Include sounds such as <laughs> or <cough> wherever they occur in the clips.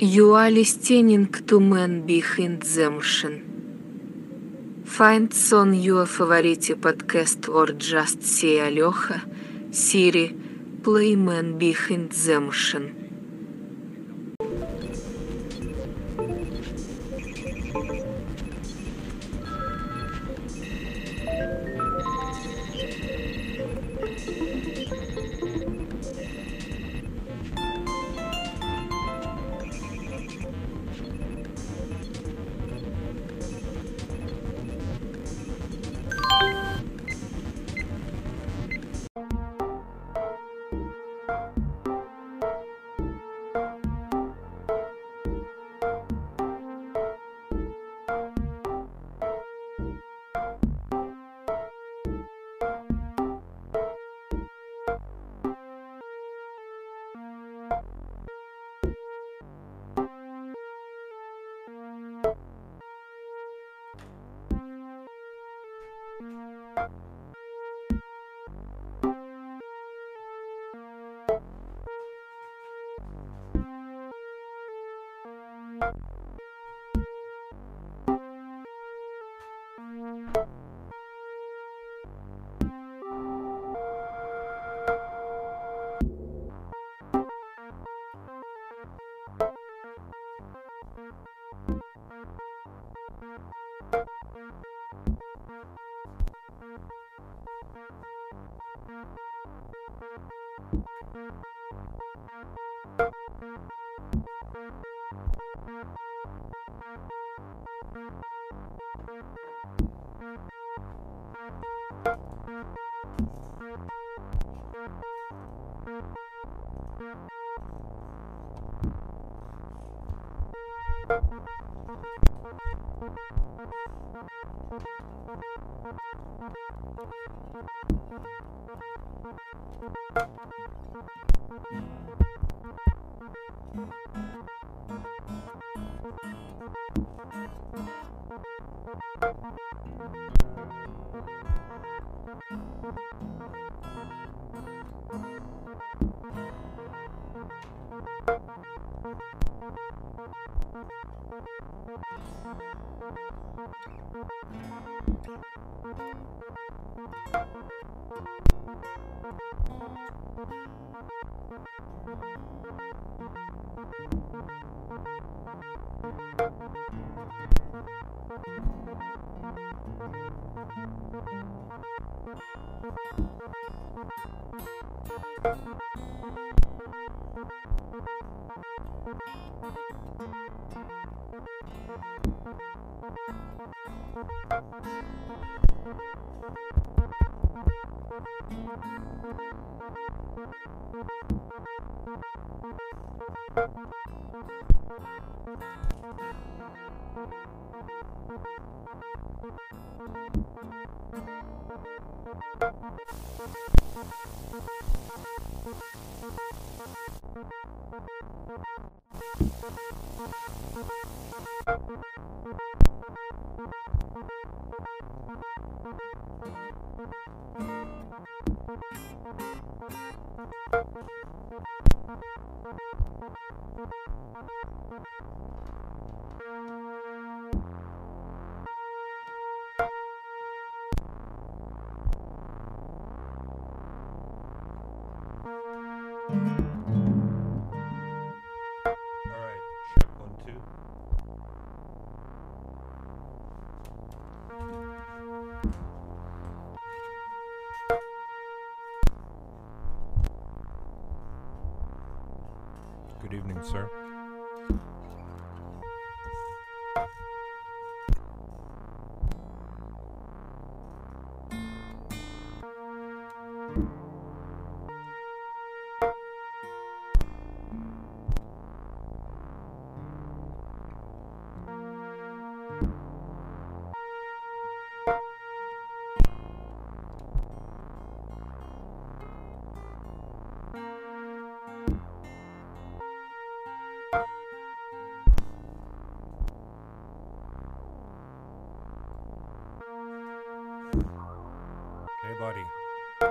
You are listening to Man Behind the Machine. Find on your favorite podcast or just say Aloha, Siri, you play Man Behind the Machine. All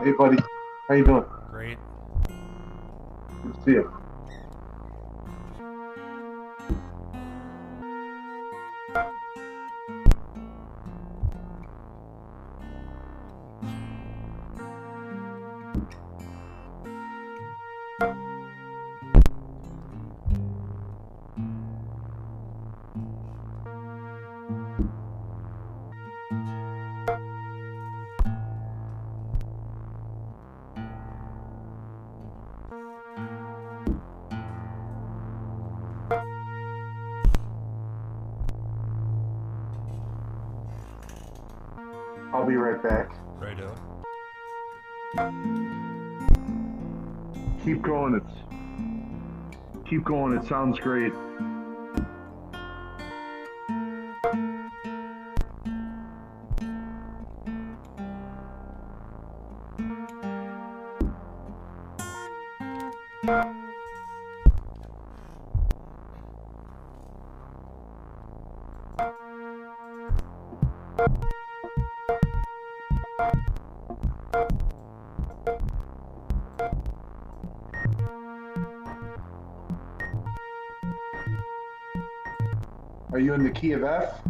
Hey, buddy. How you doing? Great. Good to see you. Keep going. It sounds great. Key of F?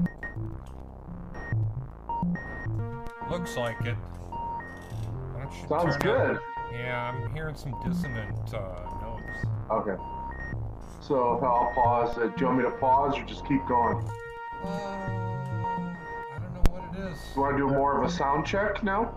Looks like it. Why don't you Sounds good. Up? Yeah, I'm hearing some dissonant uh, notes. Okay. So I'll pause it. Do you want me to pause or just keep going? Uh, I don't know what it is. You want to do more of a sound check now?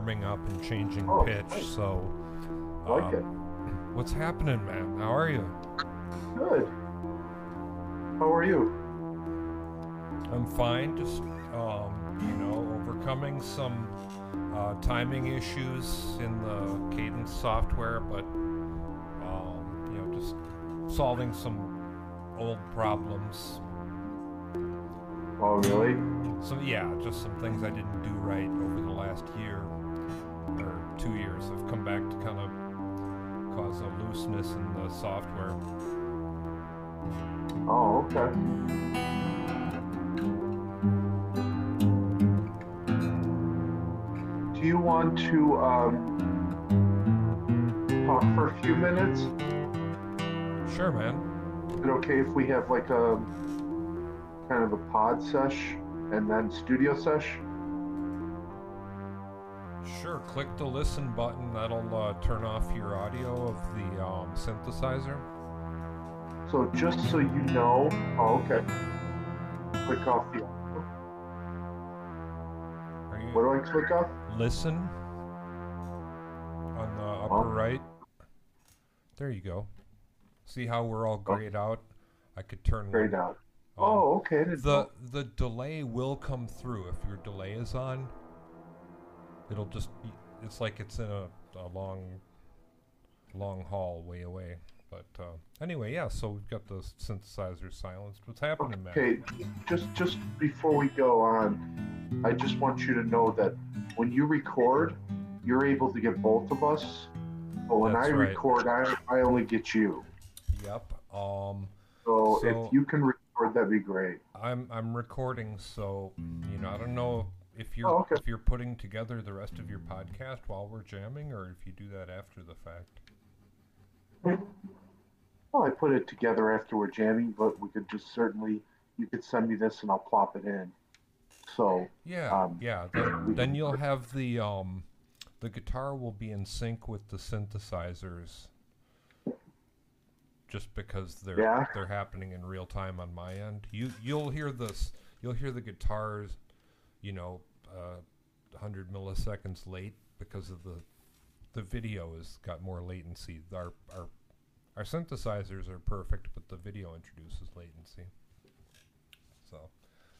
Warming up and changing Oh, pitch. nice. So, I like um, it. what's happening, man? How are you? Good. How are you? I'm fine. Just um, you know, overcoming some uh, timing issues in the Cadence software, but um, you know, just solving some old problems. Oh, really? So yeah, just some things I didn't do right over the last year two years have come back to kind of cause a looseness in the software. Oh, okay. Do you want to um, talk for a few minutes? Sure, man. Is it okay if we have like a kind of a pod sesh and then studio sesh? Click the listen button. That'll uh, turn off your audio of the um, synthesizer. So just so you know, oh, okay. Click off the. You What do I click off? listen on the upper Oh. right? There you go. See how we're all grayed out? I could turn Grayed out. um, Oh, okay. The the delay will come through if your delay is on. It'll just be, it's like it's in a, a long long haul way away. But uh, anyway, yeah. So we've got the synthesizer silenced. What's happening, man? Okay, just just before we go on, I just want you to know that when you record, you're able to get both of us But when That's I right. record, I, I only get you. Yep. Um, So, So- if you can record, that'd be great. I'm I'm recording, so you know I don't know if you're Oh, okay. if you're putting together the rest of your podcast while we're jamming, or if you do that after the fact. Well, I put it together after we're jamming, but we could just certainly, you could send me this and I'll plop it in. So, Yeah, Um, yeah. Then, then you'll have the um, the guitar will be in sync with the synthesizers, just because they're Yeah. they're happening in real time on my end. You you'll hear this. You'll hear the guitars, you know, uh, 100 milliseconds late because of the the video has got more latency. Our our our synthesizers are perfect, but the video introduces latency. So,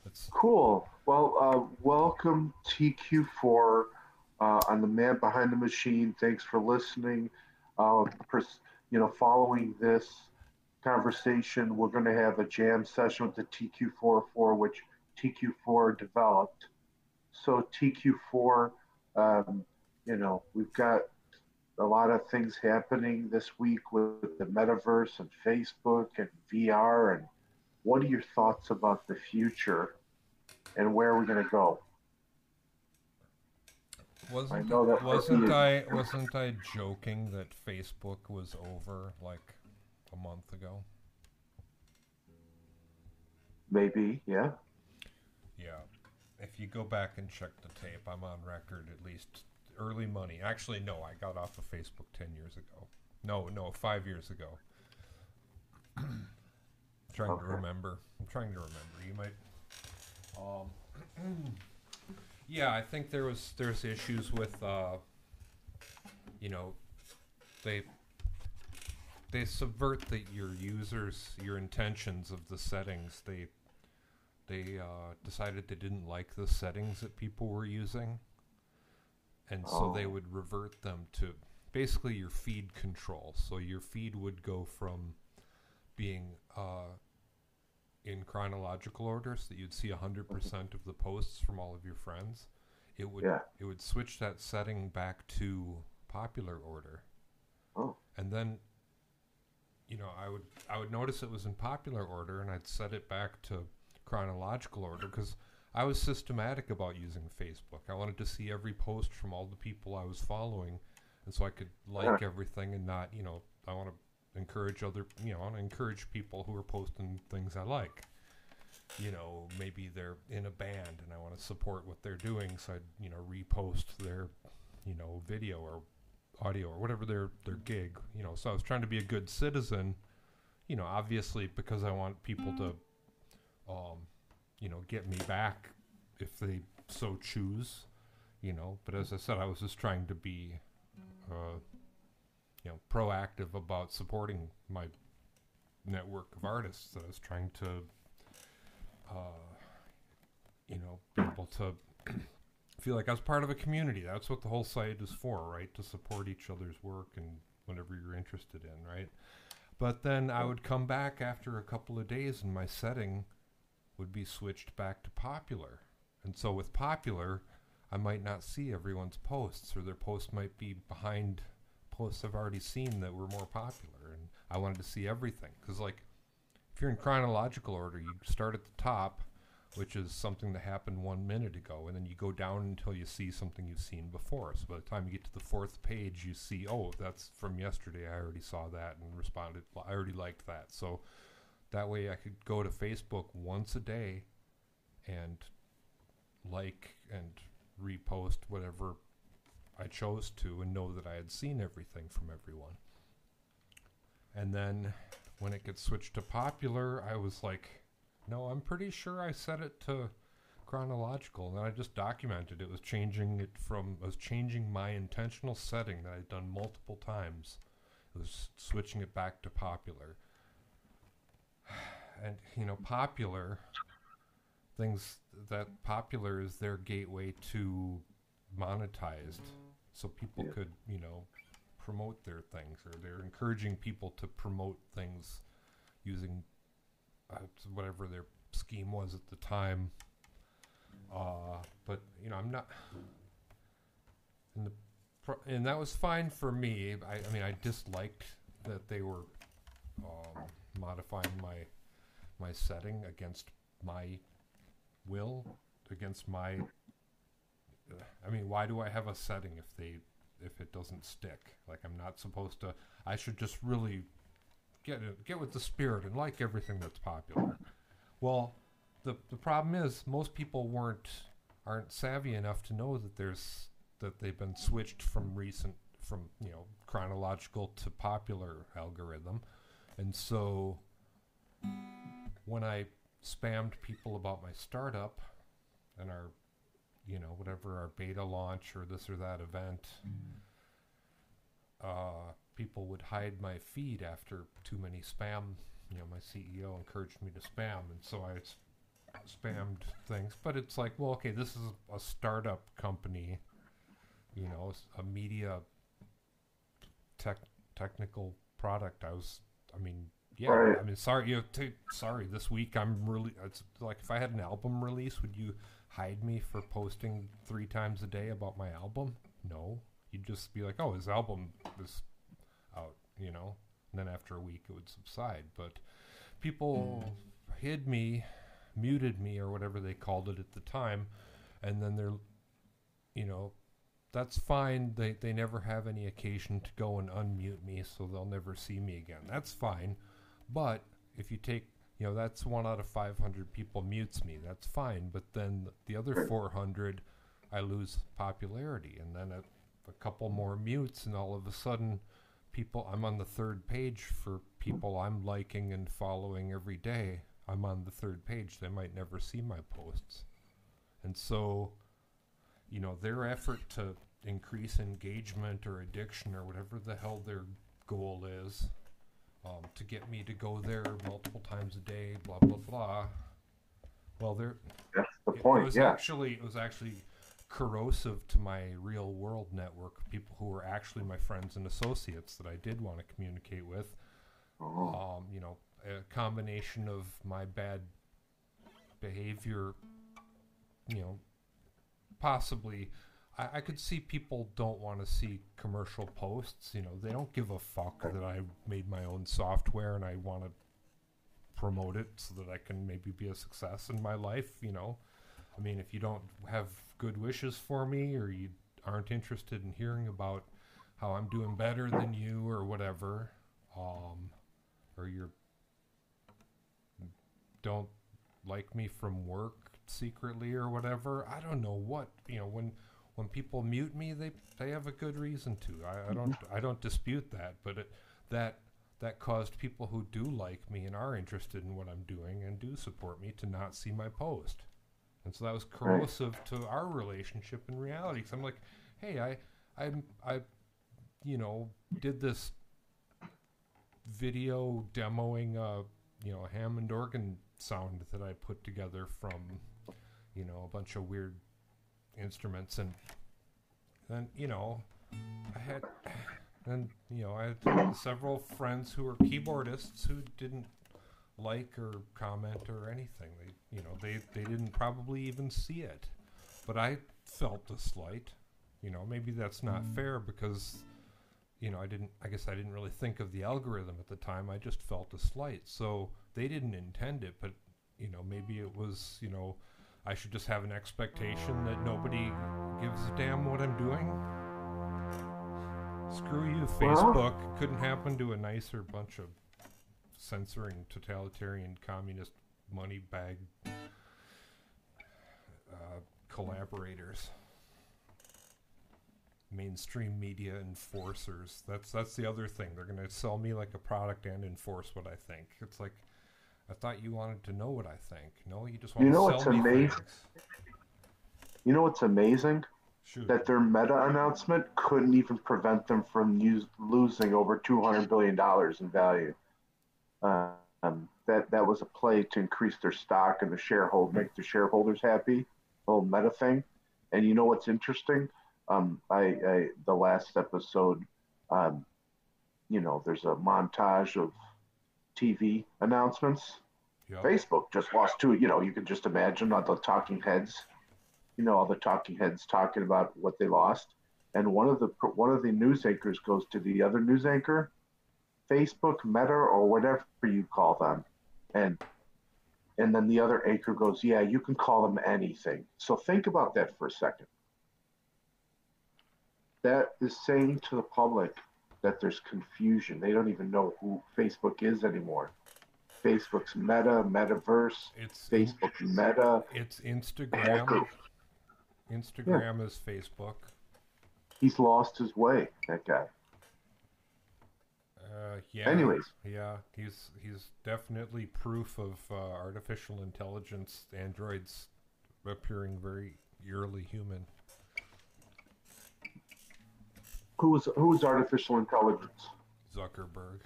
it's cool. Well, uh, welcome TQ4 uh, on the man behind the machine. Thanks for listening. Uh, pers- you know, following this conversation, we're going to have a jam session with the TQ404, which TQ4 developed. So TQ4, um, you know, we've got a lot of things happening this week with the metaverse and Facebook and VR. And what are your thoughts about the future and where are we going to go? Wasn't that wasn't I wasn't I joking that Facebook was over like a month ago? Maybe, yeah. Yeah. If you go back and check the tape, I'm on record at least early money. Actually, no, I got off of Facebook 10 years ago. No, no, 5 years ago. trying Okay. to remember. I'm trying to remember. You might um <clears throat> Yeah, I think there was there's issues with uh you know they they subvert the your users your intentions of the settings. They they uh, decided they didn't like the settings that people were using, and so they Oh. would revert them to basically your feed control. So your feed would go from being uh, in chronological order, so that you'd see hundred percent of the posts from all of your friends. It would Yeah. it would switch that setting back to popular order, Oh, and then you know I would I would notice it was in popular order, and I'd set it back to chronological order because I was systematic about using Facebook. I wanted to see every post from all the people I was following, and so I could like everything and not, you know, I want to encourage other, you know, I want to encourage people who are posting things I like. You know, maybe they're in a band and I want to support what they're doing, so I'd, you know, repost their, you know, video or audio or whatever their their gig. You know, so I was trying to be a good citizen. You know, obviously because I want people to um, you know, get me back if they so choose, you know. But as I said, I was just trying to be, uh, you know, proactive about supporting my network of artists. I was trying to, uh, you know, be able to <clears throat> feel like I was part of a community. That's what the whole site is for, right? To support each other's work and whatever you're interested in, right? But then I would come back after a couple of days in my setting would be switched back to popular. And so with popular, I might not see everyone's posts or their posts might be behind posts I've already seen that were more popular and I wanted to see everything cuz like if you're in chronological order, you start at the top, which is something that happened 1 minute ago and then you go down until you see something you've seen before. So by the time you get to the fourth page, you see, "Oh, that's from yesterday. I already saw that and responded. I already liked that." So that way I could go to Facebook once a day and like and repost whatever I chose to and know that I had seen everything from everyone. And then when it gets switched to popular, I was like, no, I'm pretty sure I set it to chronological. And I just documented it was changing it from, I was changing my intentional setting that I'd done multiple times. It was switching it back to popular and you know popular things that popular is their gateway to monetized so people Yeah. could you know promote their things or they're encouraging people to promote things using uh, whatever their scheme was at the time uh, but you know i'm not in the pro- and that was fine for me. I, I mean, I disliked that they were um, modifying my my setting against my will, against my. I mean, why do I have a setting if they if it doesn't stick? Like I'm not supposed to. I should just really get it, get with the spirit and like everything that's popular. Well, the the problem is most people weren't aren't savvy enough to know that there's that they've been switched from recent from you know chronological to popular algorithm, and so when I spammed people about my startup and our you know whatever our beta launch or this or that event, uh, people would hide my feed after too many spam. You know, my CEO encouraged me to spam, and so I spammed things. But it's like, well, okay, this is a startup company. You know, a media tech technical product. I was, I mean, yeah. Right. I mean, sorry, you know, t- sorry. This week I'm really. It's like if I had an album release, would you hide me for posting three times a day about my album? No, you'd just be like, oh, his album is out, you know. And then after a week, it would subside. But people hid me, muted me, or whatever they called it at the time, and then they're, you know, that's fine. They they never have any occasion to go and unmute me, so they'll never see me again. That's fine. But if you take, you know, that's one out of 500 people mutes me. That's fine. But then the other 400, I lose popularity, and then a, a couple more mutes, and all of a sudden, people. I'm on the third page for people I'm liking and following every day. I'm on the third page. They might never see my posts, and so, you know, their effort to increase engagement or addiction or whatever the hell their goal is um, to get me to go there multiple times a day, blah blah blah. Well, there That's the it, point. was Yeah. actually it was actually corrosive to my real world network, people who were actually my friends and associates that I did want to communicate with. Oh, Um, you know, a combination of my bad behavior, you know, possibly. I, I could see people don't want to see commercial posts. You know, they don't give a fuck that I made my own software and I want to promote it so that I can maybe be a success in my life. You know, I mean, if you don't have good wishes for me or you aren't interested in hearing about how I'm doing better than you or whatever, um, or you're don't like me from work secretly or whatever. I don't know what you know when when people mute me, they they have a good reason to. I, I don't mm-hmm. I don't dispute that, but it, that that caused people who do like me and are interested in what I'm doing and do support me to not see my post. And so that was corrosive to our relationship in reality. Cause I'm like, hey, I, I, I, you know, did this video demoing, a you know, a Hammond organ sound that I put together from, you know, a bunch of weird instruments, and then you know, I had, and you know, I had several friends who were keyboardists who didn't like or comment or anything. They, you know, they they didn't probably even see it, but I felt the slight. You know, maybe that's not mm. fair because, you know, I didn't. I guess I didn't really think of the algorithm at the time. I just felt a slight. So they didn't intend it, but you know, maybe it was. You know, I should just have an expectation that nobody gives a damn what I'm doing. Screw you, Well- Facebook. Couldn't happen to a nicer bunch of censoring totalitarian communist money bag uh, collaborators. Mainstream media enforcers. That's that's the other thing. They're going to sell me like a product and enforce what i think. It's like i thought you wanted to know what i think no you just want You know to what's sell me amazing? things You know what's amazing? shoot That their meta announcement couldn't even prevent them from use, losing over $200 billion in value. Um, that, that was a play to increase their stock and the shareholder, make the shareholders happy, whole meta thing. And you know what's interesting? Um, I, I the last episode, um, you know, there's a montage of TV announcements. Yep. Facebook just lost two. You know, you can just imagine all the talking heads. You know, all the talking heads talking about what they lost. and one of the one of the news anchors goes to the other news anchor, Facebook, Meta, or whatever you call them, and and then the other anchor goes, "Yeah, you can call them anything." So think about that for a second. That is saying to the public that there's confusion. They don't even know who Facebook is anymore. Facebook's Meta, Metaverse, It's Facebook Meta. It's Instagram. Instagram is Facebook. He's lost his way, that guy. Uh, yeah. Anyways. Yeah, he's he's definitely proof of uh, artificial intelligence. Androids appearing very eerily human. Who was who was artificial intelligence? Zuckerberg.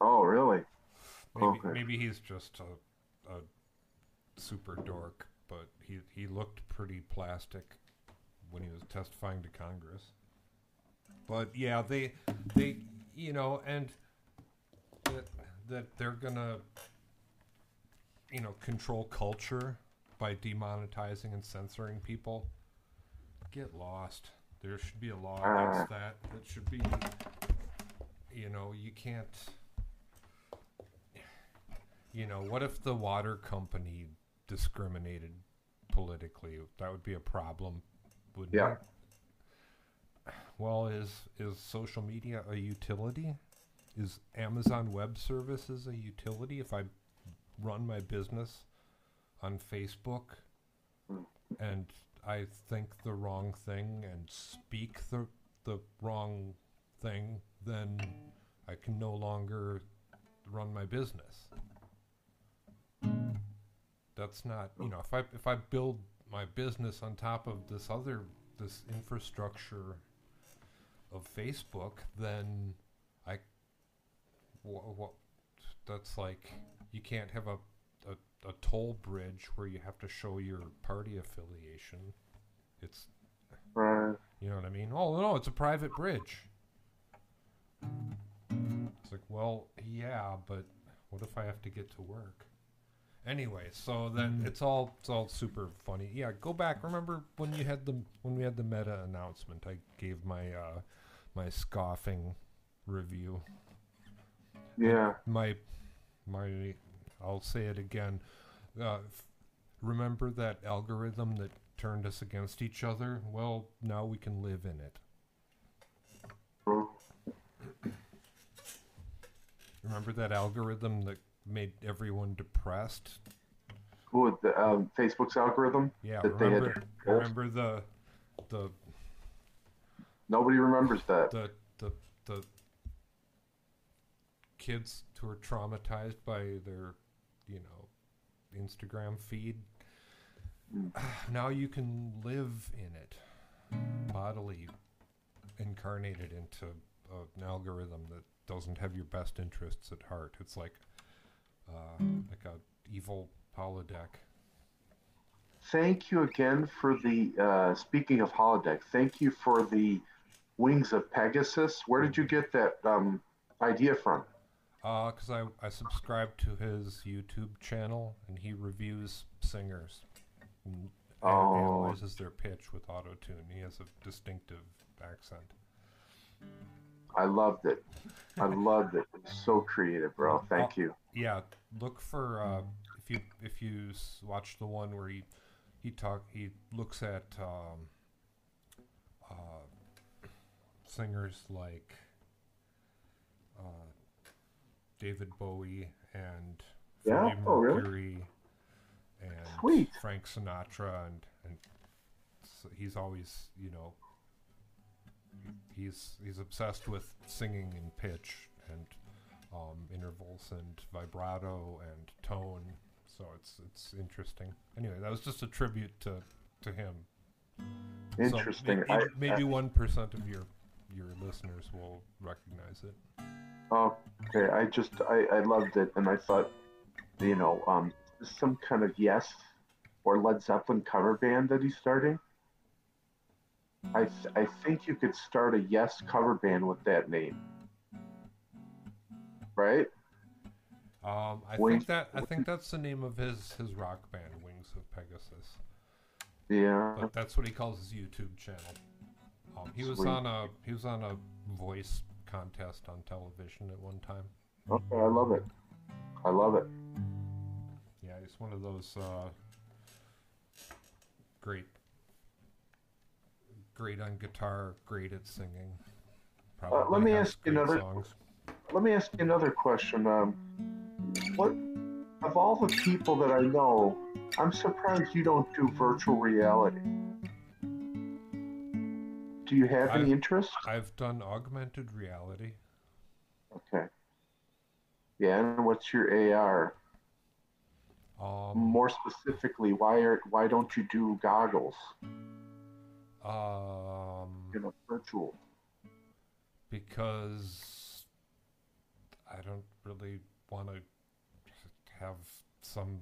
Oh, really? Maybe Okay. maybe he's just a, a super dork, but he he looked pretty plastic when he was testifying to Congress. But yeah, they they you know and that that they're gonna you know control culture by demonetizing and censoring people. Get lost. There should be a law ah. against that. It should be you know, you can't you know, what if the water company discriminated politically? That would be a problem, wouldn't Yeah. it? Well, is is social media a utility? Is Amazon Web Services a utility? If I run my business on Facebook hmm. and I think the wrong thing and speak the the wrong thing, then I can no longer run my business. That's not, you know, if I if I build my business on top of this other this infrastructure of Facebook, then I what, what that's like you can't have a, a toll bridge where you have to show your party affiliation. It's Right. you know what I mean? Oh no, it's a private bridge. It's like, well, yeah, but what if I have to get to work? Anyway, so then it's all it's all super funny. Yeah, go back. Remember when you had the when we had the meta announcement? I gave my uh my scoffing review. Yeah. My my I'll say it again. Uh, remember that algorithm that turned us against each other? Well, now we can live in it. Remember that algorithm that made everyone depressed? Who the um, Facebook's algorithm? Yeah, That they had remember remember the the Nobody remembers that. the the the kids who are traumatized by their you know Instagram feed. <sighs> Now you can live in it, bodily incarnated into uh, an algorithm that doesn't have your best interests at heart. It's like uh, like a evil holodeck. Thank you again for the. Uh, speaking of holodeck, thank you for the wings of Pegasus. Where did you get that um, idea from? Uh, cause I I subscribe to his YouTube channel and he reviews singers and an- Oh. analyzes their pitch with auto tune. He has a distinctive accent. I loved it. I loved it. It's so creative, bro. Thank you. Yeah, look for uh, if you if you watch the one where he he talk he looks at um, uh, singers like uh, David Bowie and Yeah? Freddie Oh, really? Mercury and Sweet. Frank Sinatra and and s he's always you know he's he's obsessed with singing in pitch and um, intervals and vibrato and tone. So it's it's interesting. Anyway, that was just a tribute to to him. Interesting. maybe maybe one percent of your your listeners will recognize it. Okay. I just I, I loved it, and I thought, you know, um, some kind of Yes or Led Zeppelin cover band that he's starting. I th- I think you could start a Yes cover band with that name, right? Um, I Wings- think that I think that's the name of his his rock band, Wings of Pegasus. Yeah. But that's what he calls his YouTube channel. Um, he was Sweet. on a he was on a voice contest on television at one time. Okay, I love it. I love it. Yeah, he's one of those uh, great, great on guitar, great at singing. Uh, let me ask you another- songs. Let me ask you another question. Um, what of all the people that I know, I'm surprised you don't do virtual reality. Do you have any interest? I've done augmented reality. Okay. Yeah, and what's your AR? Um, More specifically, why are why don't you do goggles? um, You know, virtual. because I don't really want to have some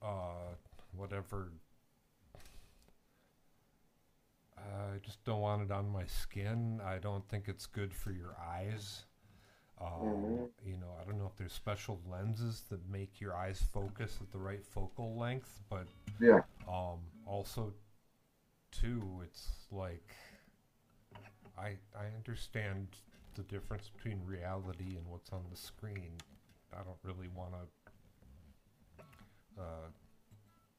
uh whatever I just don't want it on my skin. I don't think it's good for your eyes. Um, Mhm. You know, I don't know if there's special lenses that make your eyes focus at the right focal length, but Yeah. um, also, too, it's like I I understand the difference between reality and what's on the screen. I don't really want to uh,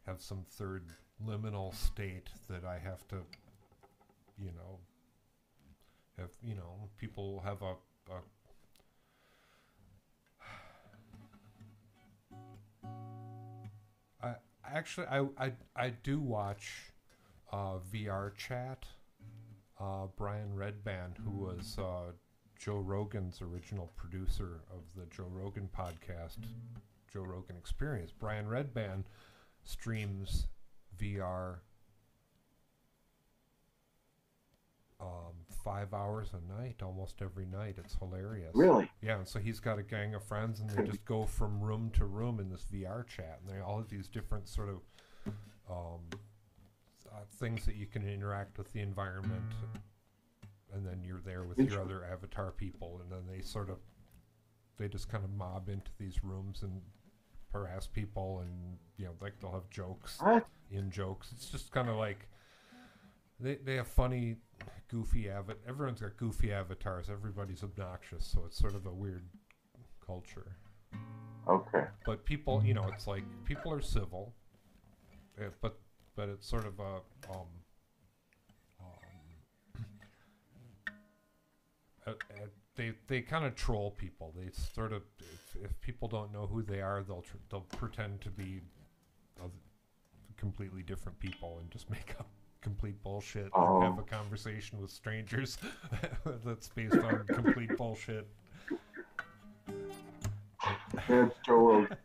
have some third liminal state that I have to, you know, have you know people have a, a I actually I I, I do watch uh, VR chat. Uh, Brian Redban, who was uh, Joe Rogan's original producer of the Joe Rogan podcast, Joe Rogan Experience. Brian Redban streams VR um, five hours a night, almost every night. It's hilarious. Really? Yeah, and so he's got a gang of friends, and they just go from room to room in this VR chat, and they all have these different sort of um, uh, things that you can interact with the environment, and then you're there with your other avatar people, and then they sort of they just kind of mob into these rooms and harass people, and you know, like they'll have jokes in jokes. It's just kind of like they they have funny, goofy avat. Everyone's got goofy avatars. Everybody's obnoxious, so it's sort of a weird culture. Okay. But people, you know, it's like people are civil, eh, but but it's sort of a um, um uh, uh, they they kind of troll people. They sort of if, if people don't know who they are, they'll tr- they'll pretend to be completely different people and just <laughs> make up complete bullshit Oh. and have a conversation with strangers <laughs> that's based on complete bullshit. That's Joe Rogan.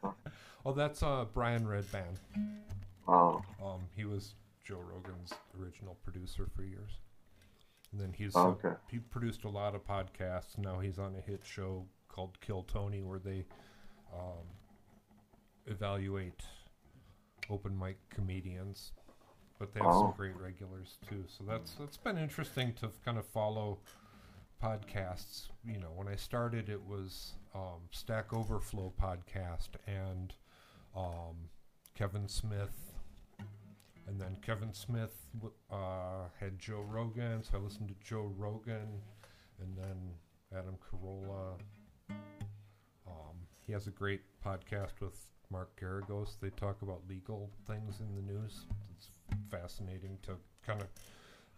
Oh, that's uh Brian Redban. Oh, Um, he was Joe Rogan's original producer for years, and then he's uh, okay. he produced a lot of podcasts. Now he's on a hit show called Kill Tony, where they um, evaluate open mic comedians, but they have some Oh. great regulars too. So that's that's been interesting to kind of follow podcasts. You know, when I started, it was um, Stack Overflow podcast and um, Kevin Smith. And then Kevin Smith uh, had Joe Rogan, so I listened to Joe Rogan, and then Adam Carolla. Um, he has a great podcast with Mark Geragos. They talk about legal things in the news. It's fascinating to kind of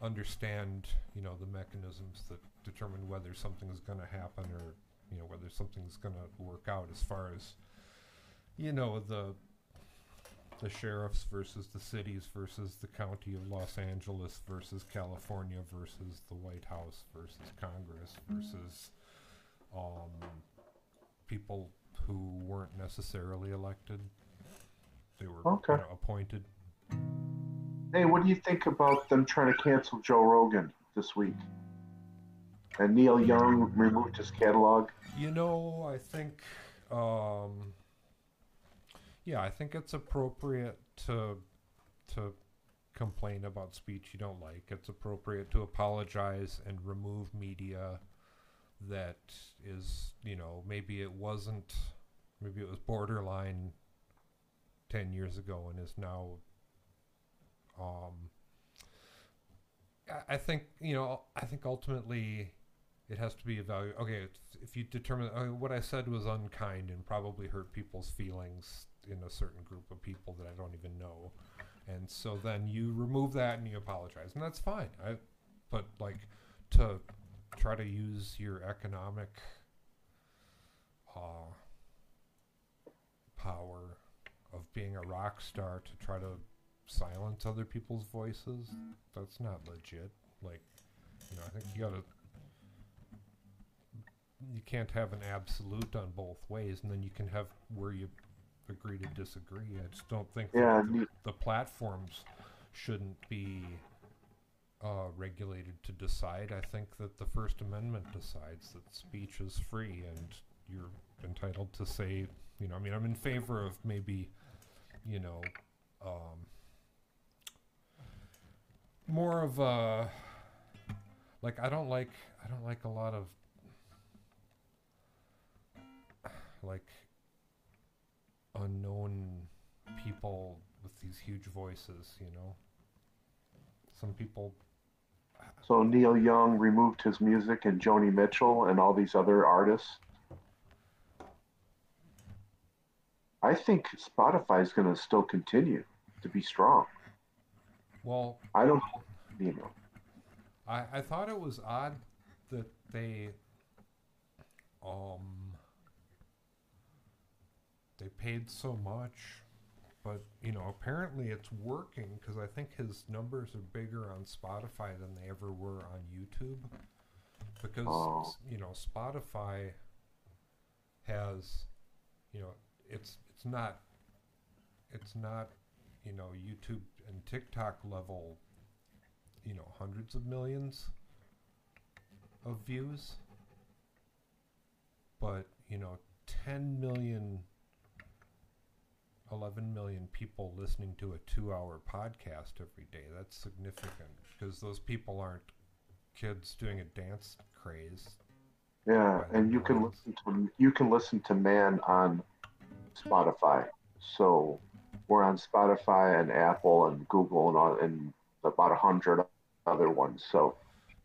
understand, you know, the mechanisms that determine whether something is going to happen or, you know, whether something's going to work out as far as, you know, the the sheriffs versus the cities versus the county of Los Angeles versus California versus the White House versus Congress versus um, people who weren't necessarily elected. They were Okay. you know, appointed. Hey, what do you think about them trying to cancel Joe Rogan this week? And Neil Young removed his catalog. You know, I think, um, yeah, I think it's appropriate to to complain about speech you don't like. It's appropriate to apologize and remove media that is, you know, maybe it wasn't, maybe it was borderline ten years ago and is now, um, I- think you know. I think ultimately, it has to be evaluated. Okay, if you determine uh, what I said was unkind and probably hurt people's feelings in a certain group of people that I don't even know, and so then you remove that and you apologize, and that's fine. I, but like to try to use your economic uh, power of being a rock star to try to silence other people's voices. That's not legit. Like you know i think you gotta you can't have an absolute on both ways and then you can have where you agree to disagree. I just don't think that Yeah, the, the platforms shouldn't be uh, regulated to decide. I think that the first amendment decides that speech is free and you're entitled to say you know i mean i'm in favor of maybe you know um, more of a like I don't like I don't like a lot of like unknown people with these huge voices, you know. Some people So Neil Young removed his music, and Joni Mitchell and all these other artists. I think Spotify is going to still continue to be strong. Well, I don't, you know. I, I thought it was odd that they um they paid so much but you know apparently it's working because i think his numbers are bigger on spotify than they ever were on youtube because Oh. you know spotify has you know it's it's not it's not you know youtube and tiktok level you know hundreds of millions of views. But you know 10 million 11 million people listening to a 2 hour podcast every day that's significant because those people aren't kids doing a dance craze. Yeah, and you can listen to you can listen to Man on Spotify. So we're on Spotify and Apple and Google and all, and about a hundred other ones. So,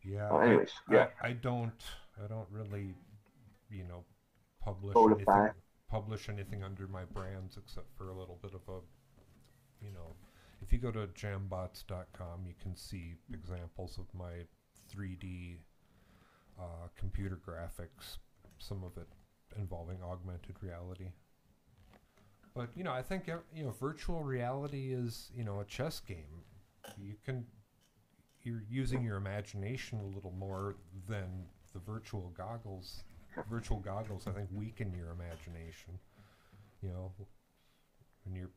yeah uh, I- anyways, I, yeah, I don't I don't really you know publish Spotify. anything publish anything under my brands except for a little bit of a you know if you go to jambots.com you can see examples of my 3D uh, computer graphics some of it involving augmented reality but you know I think you know virtual reality is you know a chess game you can you're using your imagination a little more than the virtual goggles. Virtual goggles, I think, weaken your imagination. You know, when you're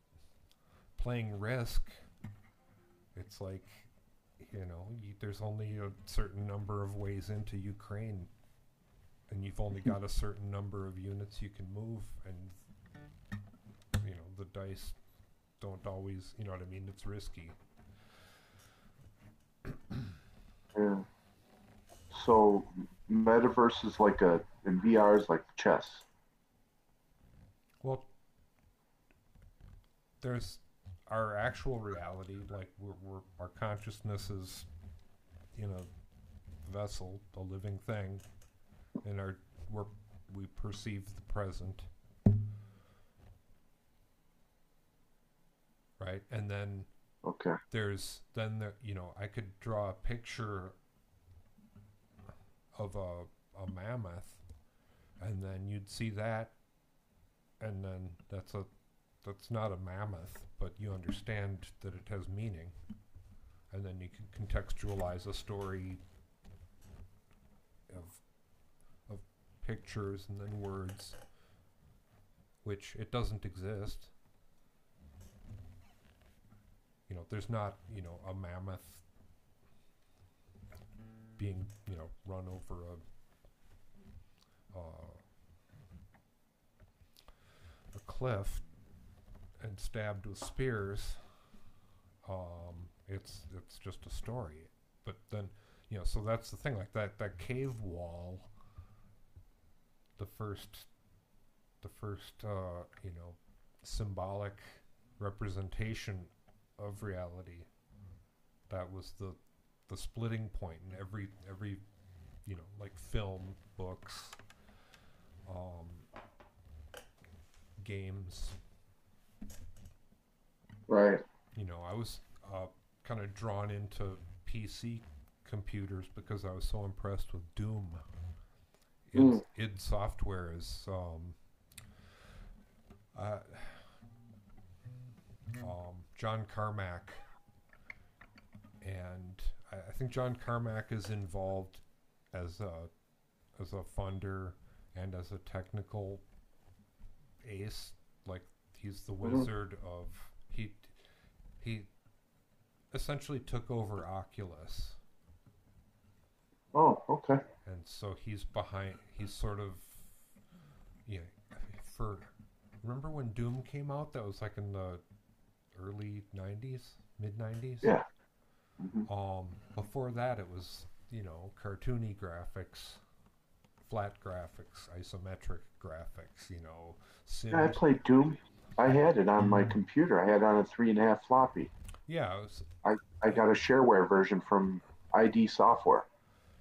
playing Risk, it's like, you know, you, there's only a certain number of ways into Ukraine, and you've only got a certain number of units you can move, and the dice don't always, you know what I mean? It's risky. yeah. So metaverse is like a and VR is like chess. Well, there's our actual reality, like we're, we're our consciousness is in a vessel, a living thing, and our we're, we perceive the present, right? And then Okay. there's then the you know I could draw a picture of a a mammoth, and then you'd see that, and then that's a that's not a mammoth, but you understand that it has meaning, and then you can contextualize a story of of pictures and then words, which it doesn't exist you know, there's not, you know, a mammoth being, you know, run over a uh, a cliff and stabbed with spears. Um, it's it's just a story, but then, you know, so that's the thing. Like that that cave wall. The first, the first, uh, you know, symbolic representation of reality. That was the the splitting point in every every you know like film, books, um, games. Right. You know, I was uh, kind of drawn into PC computers because I was so impressed with Doom. id, Mm. id Software is um, uh, um, John Carmack, and I, I think John Carmack is involved as a as a funder and as a technical ace. Like he's the Mhm. wizard of he he essentially took over Oculus Oh, okay. and so he's behind he's sort of yeah for remember when doom came out that was like in the early 90s mid 90s Yeah. hmm um before that it was you know cartoony graphics flat graphics isometric graphics you know sims Yeah, I played Doom. I had it on my computer. I had it on a three and a half floppy. yeah was, I got a shareware version from ID Software.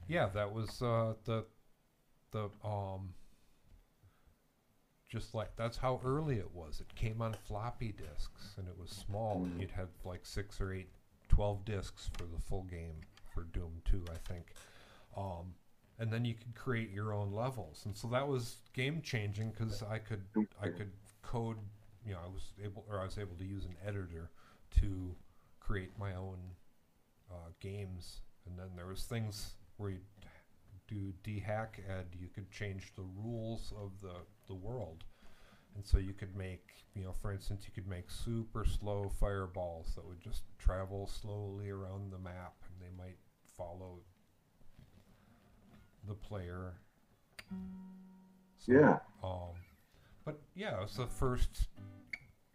yeah that was uh the the um just like that's how early it was. It came on floppy disks and it was small. And Mm. you'd have like six or eight 12 disks for the full game for doom 2 i think. Um and then you could create your own levels. And so that was game changing because i could i could code you know i was able or i was able to use an editor to create my own uh, games. And then there was things where you do dehack and you could change the rules of the the world and so you could make you know for instance you could make super slow fireballs that would just travel slowly around the map and they might follow the player So, Yeah. um but yeah it was the first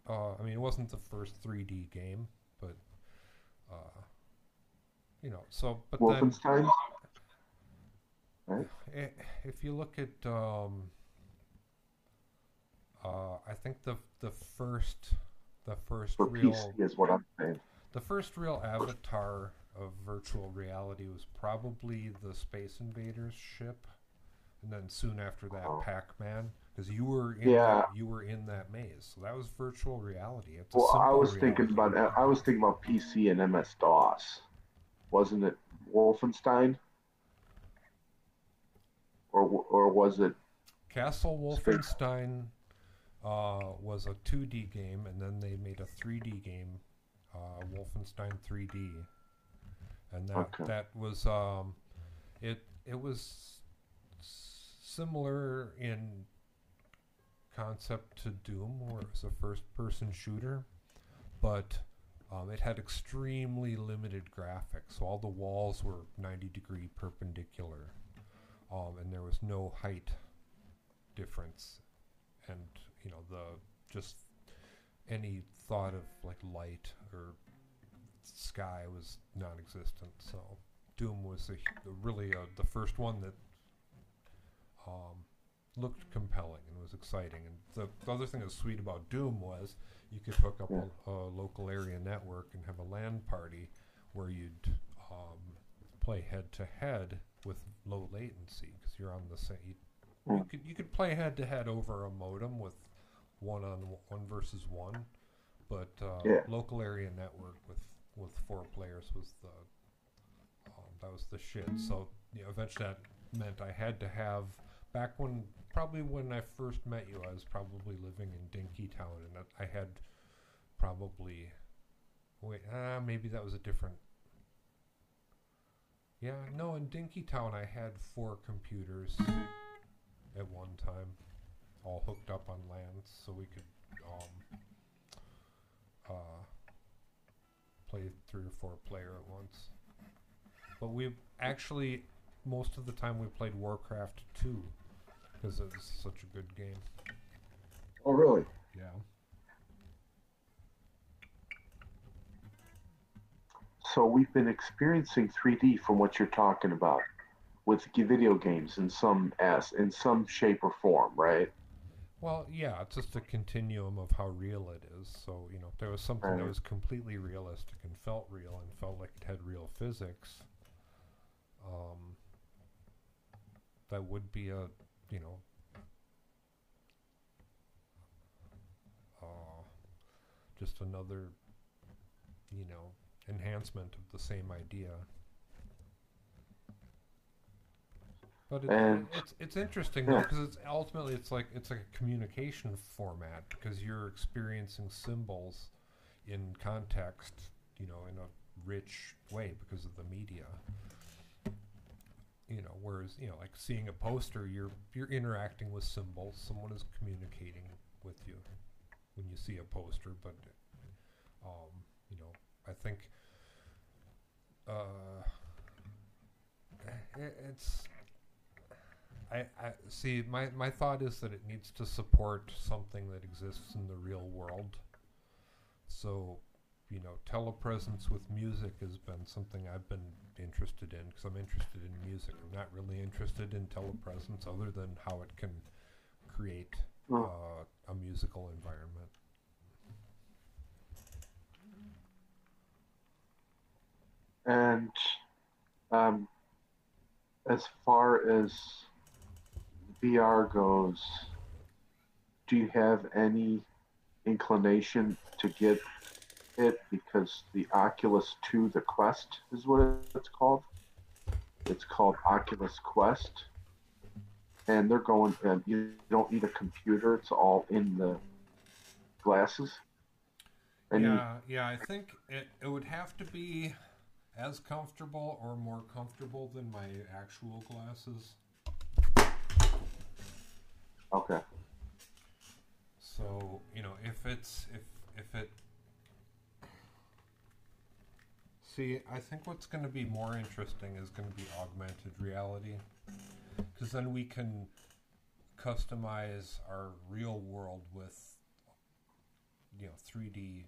uh, I mean it wasn't the first 3D game but uh, you know so but then Wolfenstein. Right. If you look at um, uh, I think the the first the first For real PC is what I'm saying. the first real avatar of virtual reality was probably the Space Invaders ship, and then soon after that Oh. Pac-Man, because you were in Yeah. that, you were in that maze, so that was virtual reality. It's Well, I was thinking about I was thinking about PC and MS DOS. Wasn't it Wolfenstein? Or or was it? Castle Wolfenstein uh, was a 2D game, and then they made a 3D game, uh, Wolfenstein 3D, and that Okay. that was um, it. It was similar in concept to Doom, where it was a first-person shooter, but um, it had extremely limited graphics. So all the walls were 90 degree perpendicular, um, and there was no height difference. And you know the just any thought of like light or sky was non-existent. So doom was a, hu- really uh, the first one that um, looked compelling and was exciting. And the, the other thing that's sweet about doom was you could hook up Yeah. a, a local area network and have a LAN party where you'd um, play head to head with low latency because you're on the same you, you could you could play head to head over a modem with one on one versus one, but uh, Yeah. local area network with with four players was the um, that was the shit. So you know, eventually that meant I had to have back when probably when I first met you, I was probably living in Dinkytown, and I had probably wait uh, maybe that was a different. Yeah, no, in Dinkytown I had four computers at one time, all hooked up on LAN, so we could um, uh, play three or four player at once. But we actually, most of the time, we played Warcraft 2 because it was such a good game. Oh, really? Yeah. So we've been experiencing 3D from what you're talking about with video games in some as in some shape or form, right? Well, yeah, it's just a continuum of how real it is. So, you know, if there was something that was completely realistic and felt real and felt like it had real physics, um, that would be a you know uh, just another you know enhancement of the same idea. But it, And- it's it's interesting though Yeah. because it's ultimately it's like it's like a communication format because you're experiencing symbols in context, you know, in a rich way because of the media. You know, whereas you know, like seeing a poster, you're you're interacting with symbols. Someone is communicating with you when you see a poster. But um, you know, I think uh, i it's. I, I see. My, my thought is that it needs to support something that exists in the real world. So, you know, telepresence with music has been something I've been interested in because I'm interested in music. I'm not really interested in telepresence other than how it can create Mm. uh, a musical environment. And um, as far as VR goes, do you have any inclination to get it because the Oculus 2, the Quest is what it's called? It's called Oculus Quest. And they're going, and you don't need a computer, it's all in the glasses. And you- yeah, yeah. I think it, it would have to be as comfortable or more comfortable than my actual glasses. okay. So you know, if it's if if it. See, I think what's going to be more interesting is going to be augmented reality, because then we can customize our real world with you know 3D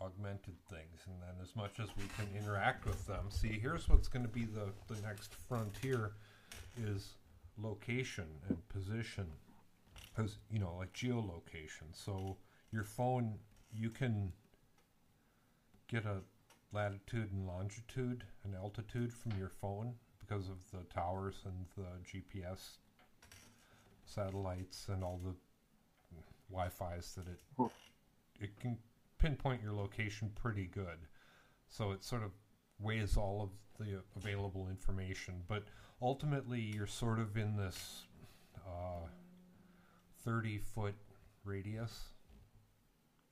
augmented things, and then as much as we can interact with them. See, here's what's going to be the the next frontier is location and position because you know like geolocation so your phone you can get a latitude and longitude and altitude from your phone because of the towers and the gps satellites and all the wi-fi's that it it can pinpoint your location pretty good. So it sort of weighs all of the available information. But ultimately you're sort of in this uh, 30 foot radius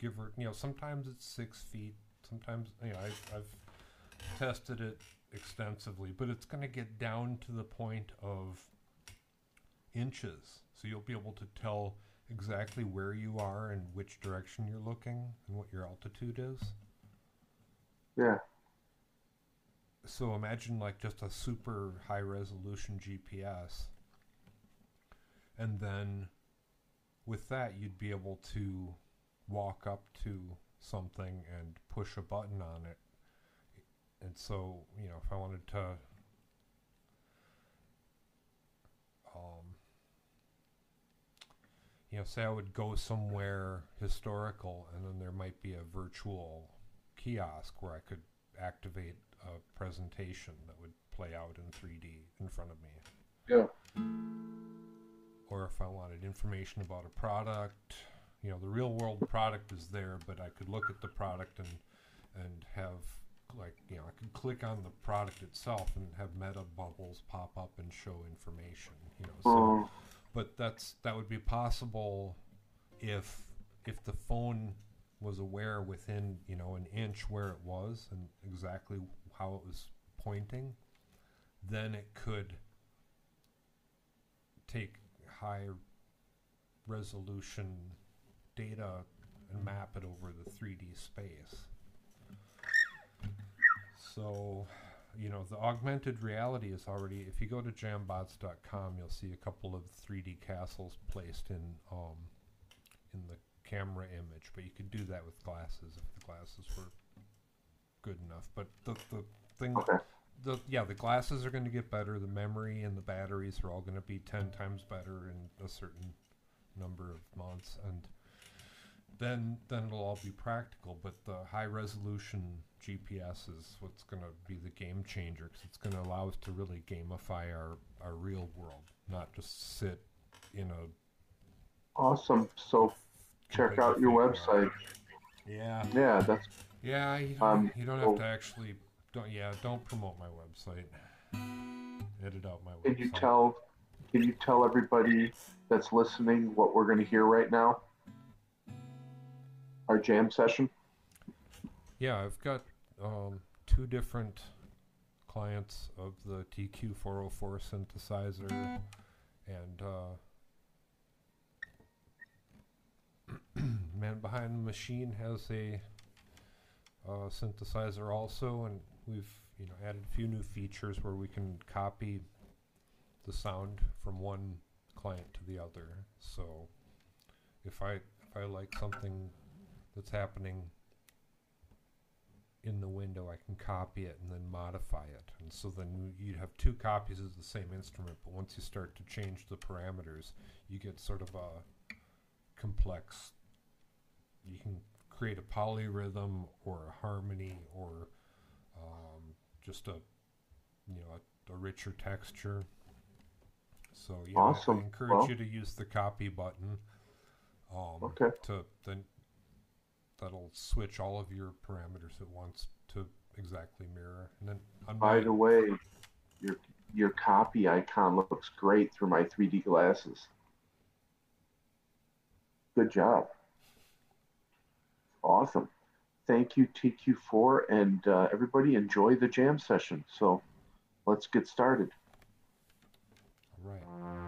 give or you know sometimes it's six feet sometimes you know I, i've tested it extensively but it's going to get down to the point of inches. So you'll be able to tell exactly where you are and which direction you're looking and what your altitude is Yeah. so imagine like just a super high resolution GPS. And then with that, you'd be able to walk up to something and push a button on it. And so, you know, if I wanted to um, you know, say I would go somewhere historical and then there might be a virtual kiosk where I could activate a presentation that would play out in 3D in front of me. Yeah. Or if I wanted information about a product, you know, the real world product is there, but I could look at the product and and have like, you know, I could click on the product itself and have meta bubbles pop up and show information, you know. So Um, but that's that would be possible if if the phone was aware within you know an inch where it was and exactly how it was pointing then it could take high resolution data and map it over the 3D space. So you know the augmented reality is already if you go to jambots.com you'll see a couple of 3d castles placed in um, in the camera image but you could do that with glasses if the glasses were good enough but the, the thing okay. the yeah the glasses are going to get better the memory and the batteries are all going to be 10 times better in a certain number of months and then then it'll all be practical. But the high resolution GPS is what's going to be the game changer because it's going to allow us to really gamify our our real world, not just sit in a Awesome. So check out your website. Yeah. Yeah, that's Yeah, you don't, Um, you don't have to actually. Don't yeah. Don't promote my website. Edit out my Can website. you tell can you tell everybody that's listening what we're going to hear right now? Our jam session? Yeah, I've got um, two different clients of the TQ404 synthesizer, and uh, <clears throat> man behind the machine has a uh, synthesizer also, and we've you know added a few new features where we can copy the sound from one client to the other. So if I if I like something that's happening in the window, I can copy it and then modify it. And so then you- you'd have two copies of the same instrument, but once you start to change the parameters, you get sort of a complex. You can create a polyrhythm or a harmony or um, just a you know a, a richer texture. So yeah, I- Awesome. I encourage Well- you to use the copy button. Um, Okay. To then that'll switch all of your parameters at once to exactly mirror. And then By the way, your your copy icon looks great through my 3D glasses. Good job. Awesome. Thank you, TQ4, and uh, everybody enjoy the jam session. So let's get started. right.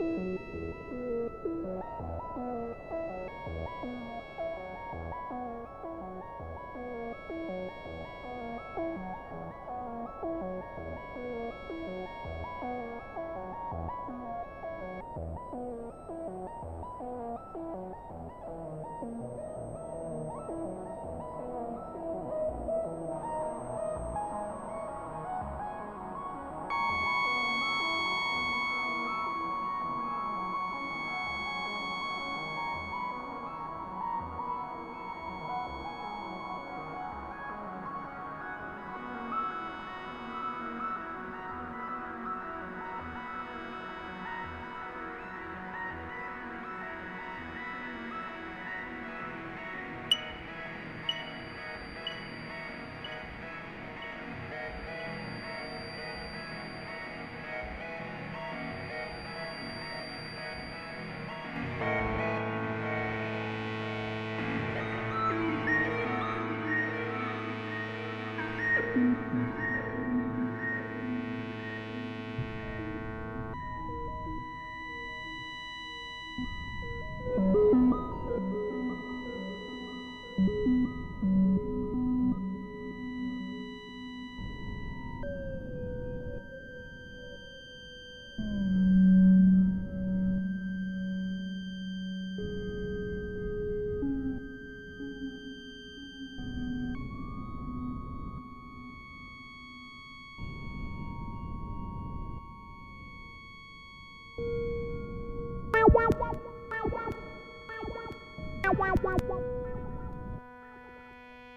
Thank you.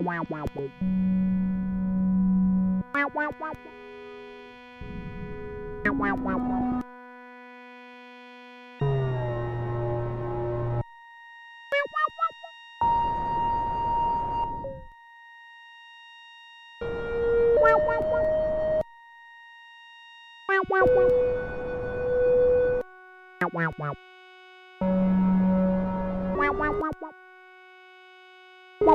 wow wow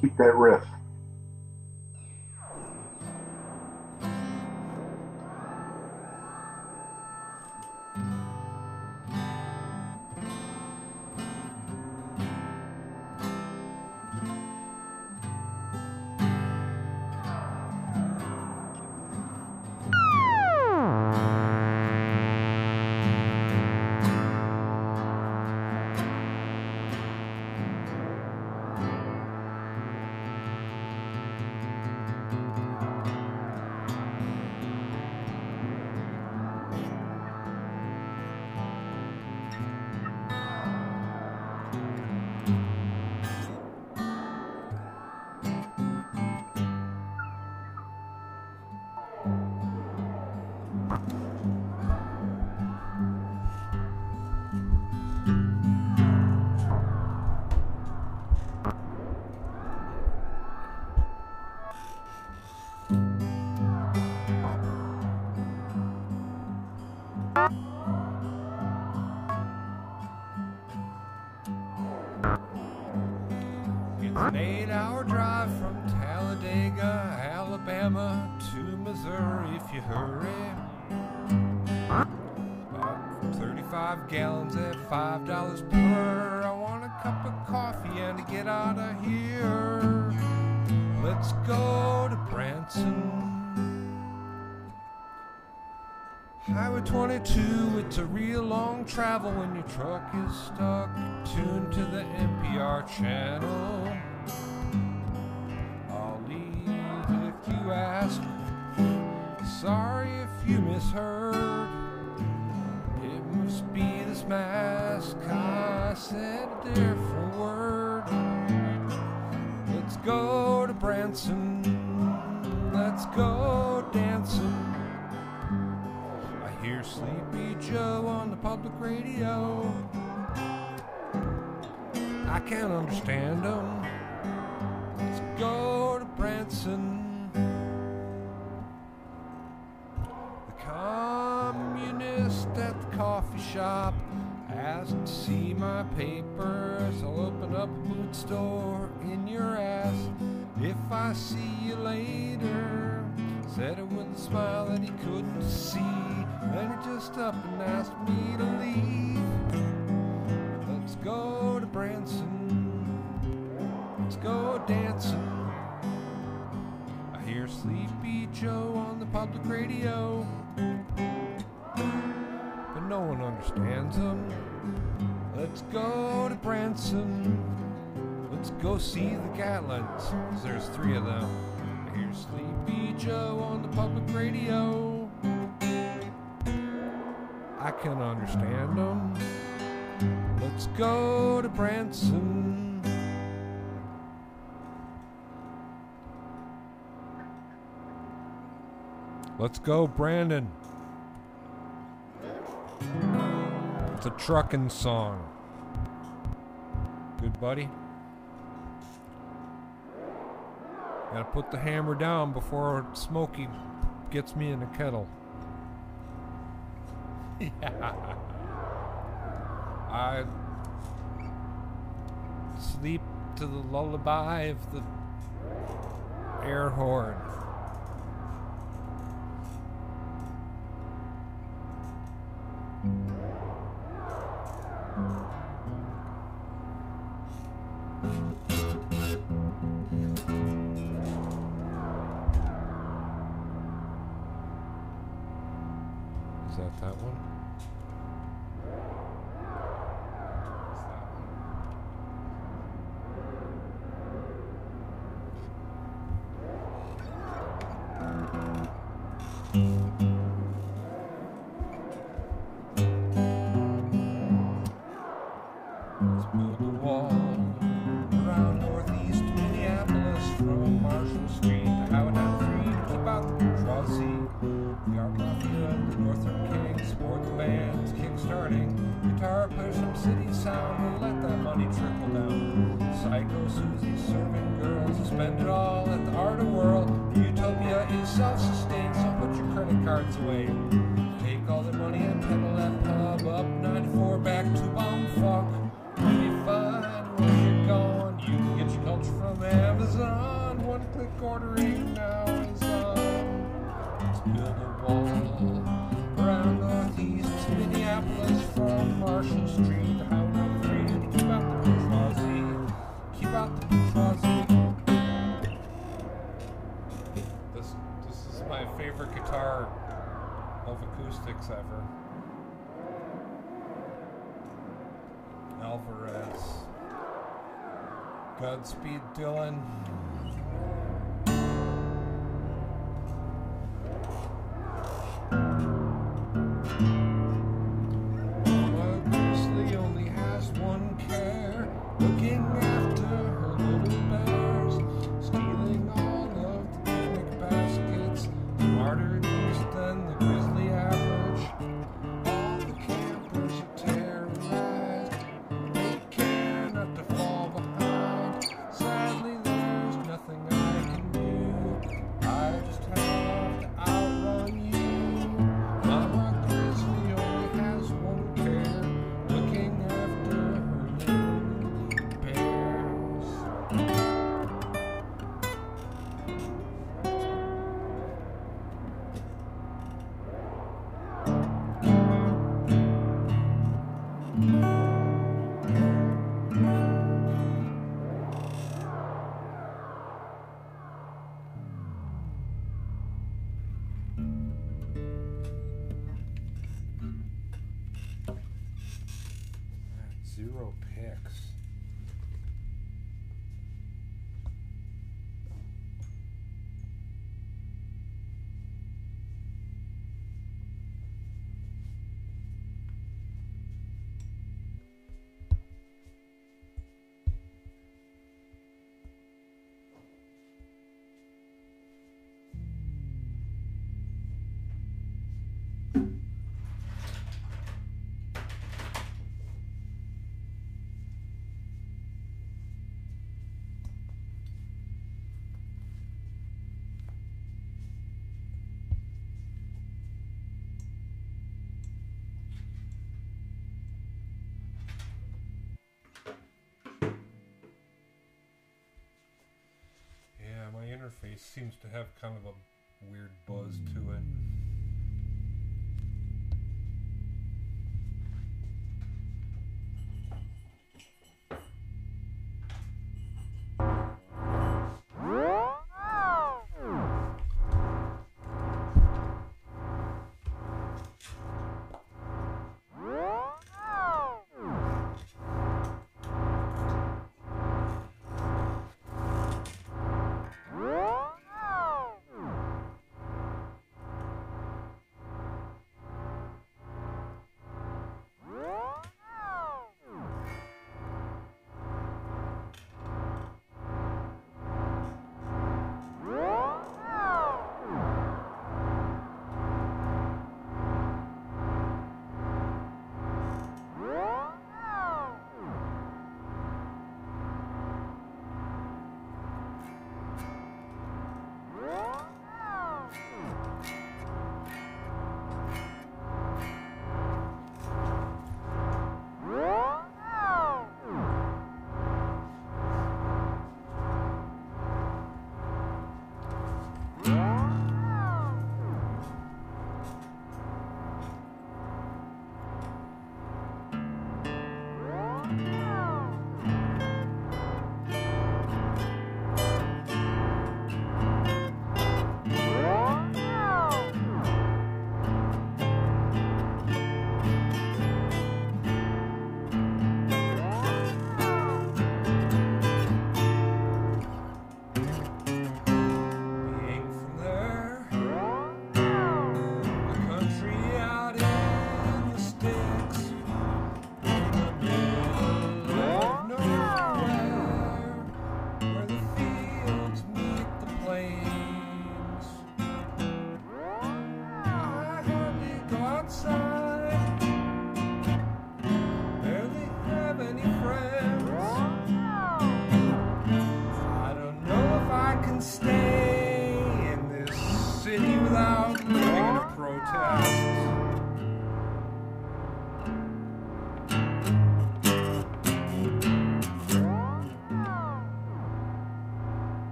keep that riff. you start. Sleepy Joe on the public radio. I can understand them. Let's go to Branson. Let's go, Brandon. It's a trucking song. Good buddy. Gotta put the hammer down before Smokey gets me in the kettle. yeah. <laughs> I sleep to the lullaby of the air horn. ordering now is um, Billabong, Brown Northeast, Minneapolis from Marshall Street. How not free to keep out the bourgeoisie, keep out the bourgeoisie. This this is my favorite guitar of acoustics ever. Alvarez. Godspeed, Dylan. interface seems to have kind of a weird buzz to it.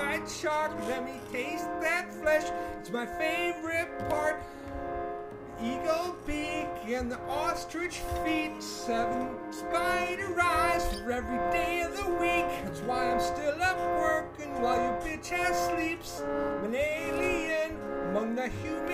white shark. Let me taste that flesh. It's my favorite part. Eagle beak and the ostrich feet, seven spider eyes for every day of the week. That's why I'm still up working while your bitch ass sleeps. I'm an alien among the human.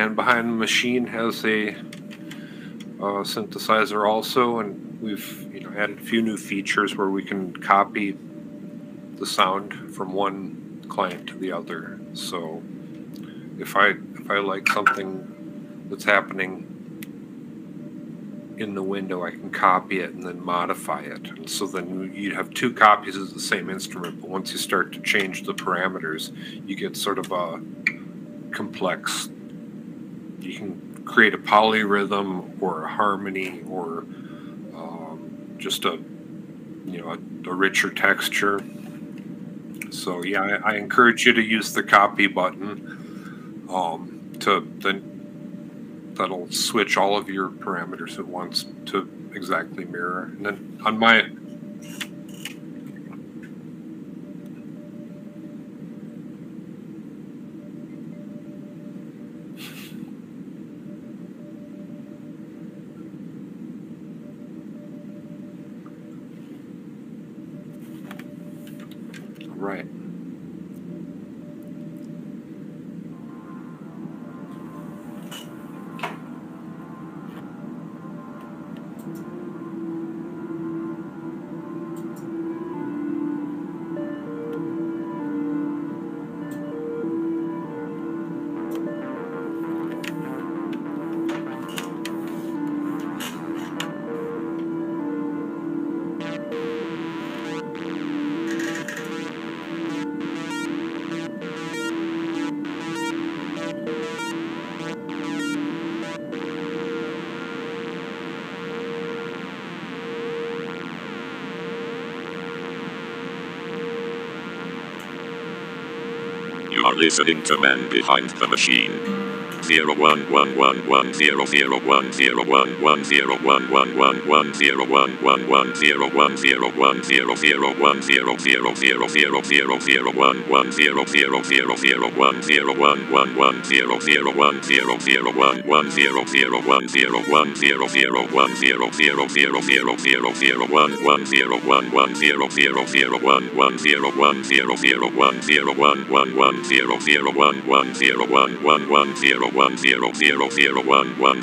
Man behind the machine has a uh, synthesizer also, and we've you know added a few new features where we can copy the sound from one client to the other. So if I if I like something that's happening in the window, I can copy it and then modify it. And so then you have two copies of the same instrument, but once you start to change the parameters, you get sort of a complex you can create a polyrhythm or a harmony or um, just a you know a, a, richer texture. So yeah, I, I, encourage you to use the copy button um, to then that'll switch all of your parameters at once to exactly mirror. And then on my listening to Man Behind the Machine. Zero one one one one zero zero one zero one one zero one one one one zero one one one zero one zero one zero zero one zero zero zero zero zero zero one one zero zero zero zero one zero one one one zero zero one zero zero one one zero zero one zero one zero zero one zero zero zero zero zero zero one one zero one one zero zero zero one one zero one zero zero one zero one one one zero zero one one zero one one one zero one zero zero one one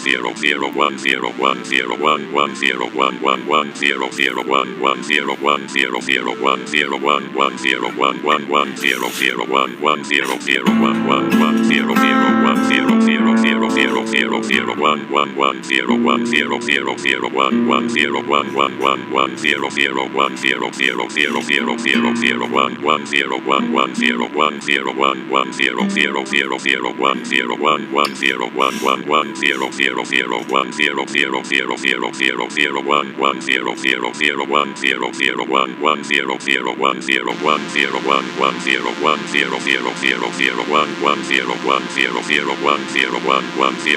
zero zero one one one zero zero one zero one zero one zero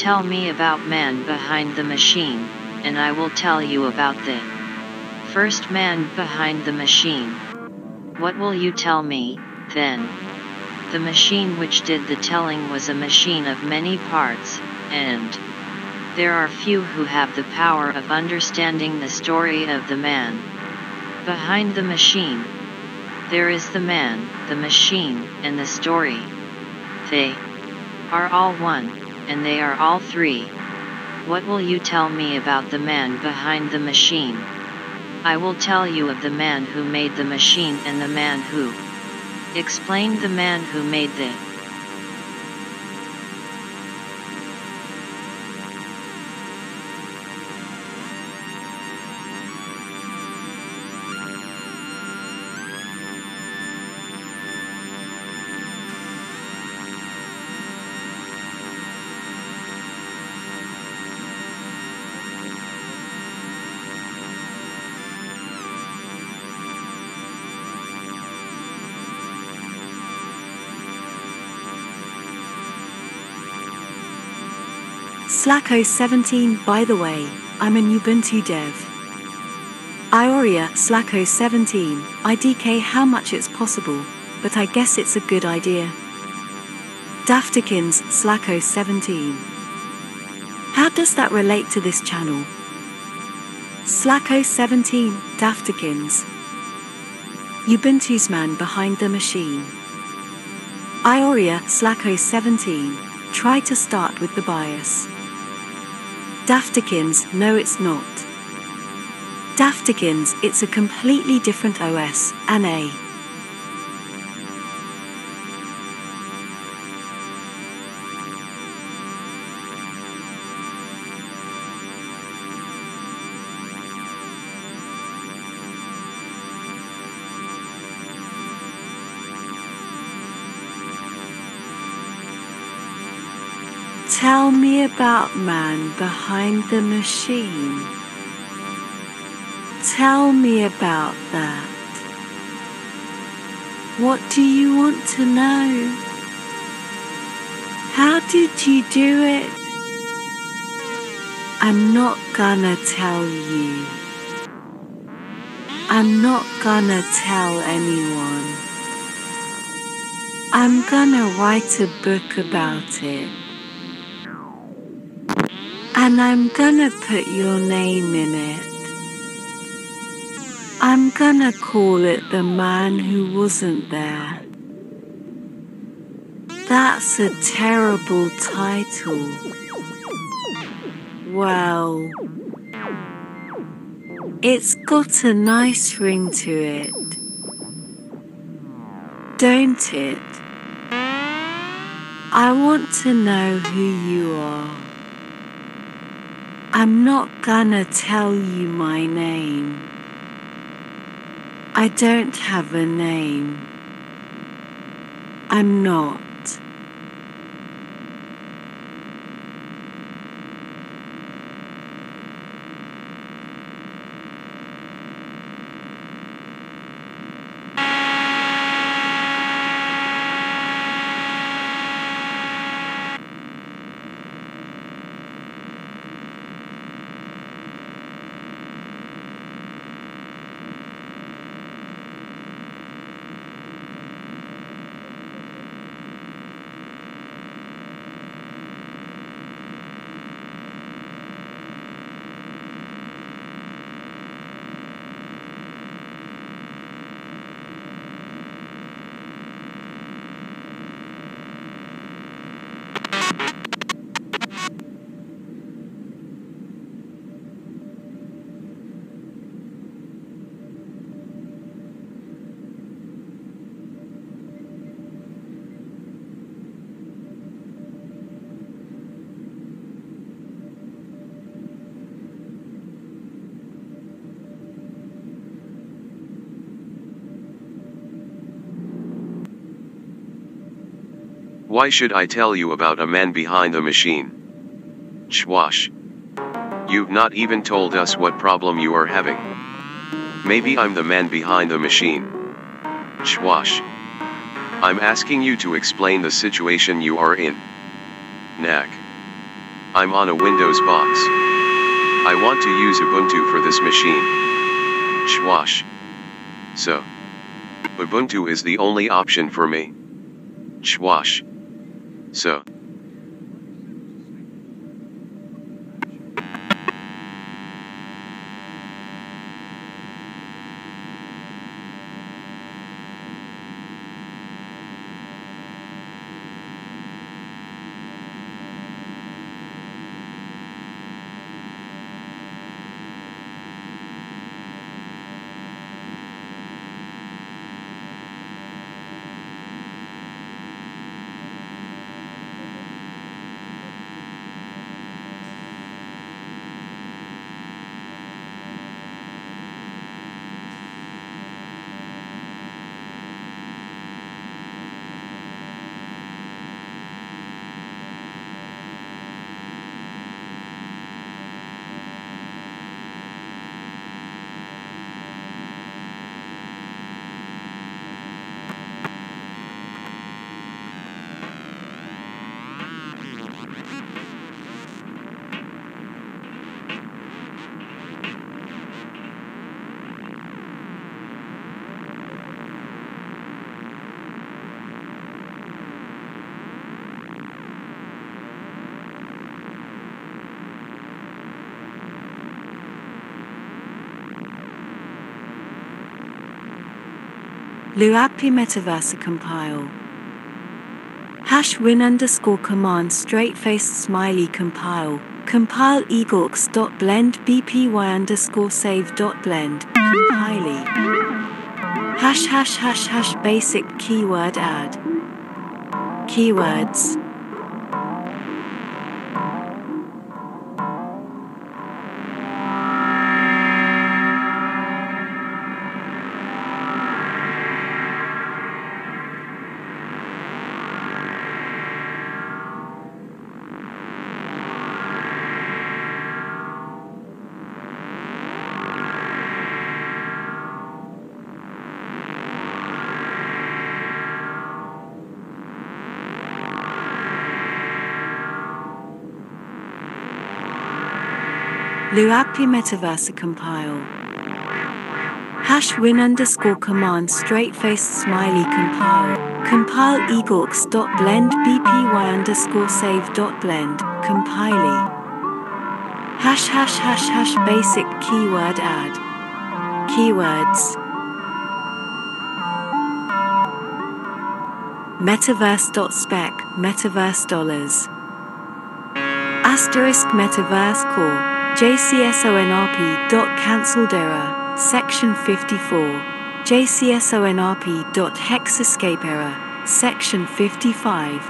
tell me about man behind the machine, and I will tell you about the first man behind the machine. What will you tell me, then? The machine which did the telling was a machine of many parts, and there are few who have the power of understanding the story of the man behind the machine. There is the man, the machine, and the story. They are all one, and they are all three. What will you tell me about the man behind the machine? I will tell you of the man who made the machine and the man who explained the man who made the Slacko 17 By the way, I'm an Ubuntu dev. Ioria Slacko 17 IDK how much it's possible, but I guess it's a good idea. Daftikins Slacko 17 How does that relate to this channel? Slacko 17 Daftikins Ubuntu's man behind the machine. Ioria Slacko 17 Try to start with the bias. Daftikins, no it's not. Daftikins, it's a completely different OS, and a. me about man behind the machine. Tell me about that. What do you want to know? How did you do it? I'm not gonna tell you. I'm not gonna tell anyone. I'm gonna write a book about it. And I'm gonna put your name in it. I'm gonna call it The Man Who Wasn't There. That's a terrible title. Well, it's got a nice ring to it. Don't it? I want to know who you are. I'm not gonna tell you my name. I don't have a name. I'm not. Why should I tell you about a man behind the machine? Schwash. You've not even told us what problem you are having. Maybe I'm the man behind the machine. Schwash. I'm asking you to explain the situation you are in. Knack. I'm on a Windows box. I want to use Ubuntu for this machine. Schwash. So. Ubuntu is the only option for me. Schwash. So. Luapi Metaversa compile. Hash win underscore command straight faced smiley compile. Compile egorks dot blend bpy underscore save dot blend. Compile. Hash hash hash hash basic keyword add. Keywords. Luapi Metaversa compile. Hash win underscore command straight faced smiley compile. Compile egorks dot blend bpy underscore save dot blend. Compile. Hash hash hash hash basic keyword add. Keywords. Metaverse.spec, Metaverse dollars. Asterisk Metaverse Core, JCSONRP. error, Section 54, JCSONRP. error, Section 55.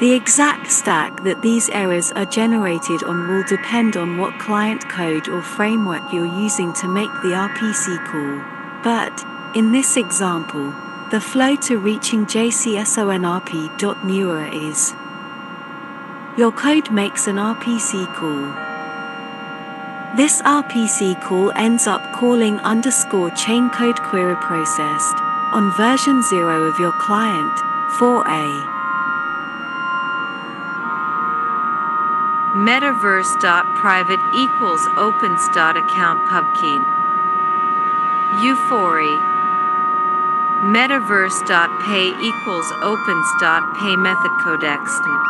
The exact stack that these errors are generated on will depend on what client code or framework you're using to make the RPC call. But, in this example, the flow to reaching JCSONRP.newer is your code makes an RPC call. This RPC call ends up calling underscore chain code query processed on version 0 of your client, 4a. Metaverse.private equals opens.account pubkey. Euphoria. Metaverse.pay equals opens.pay method codex.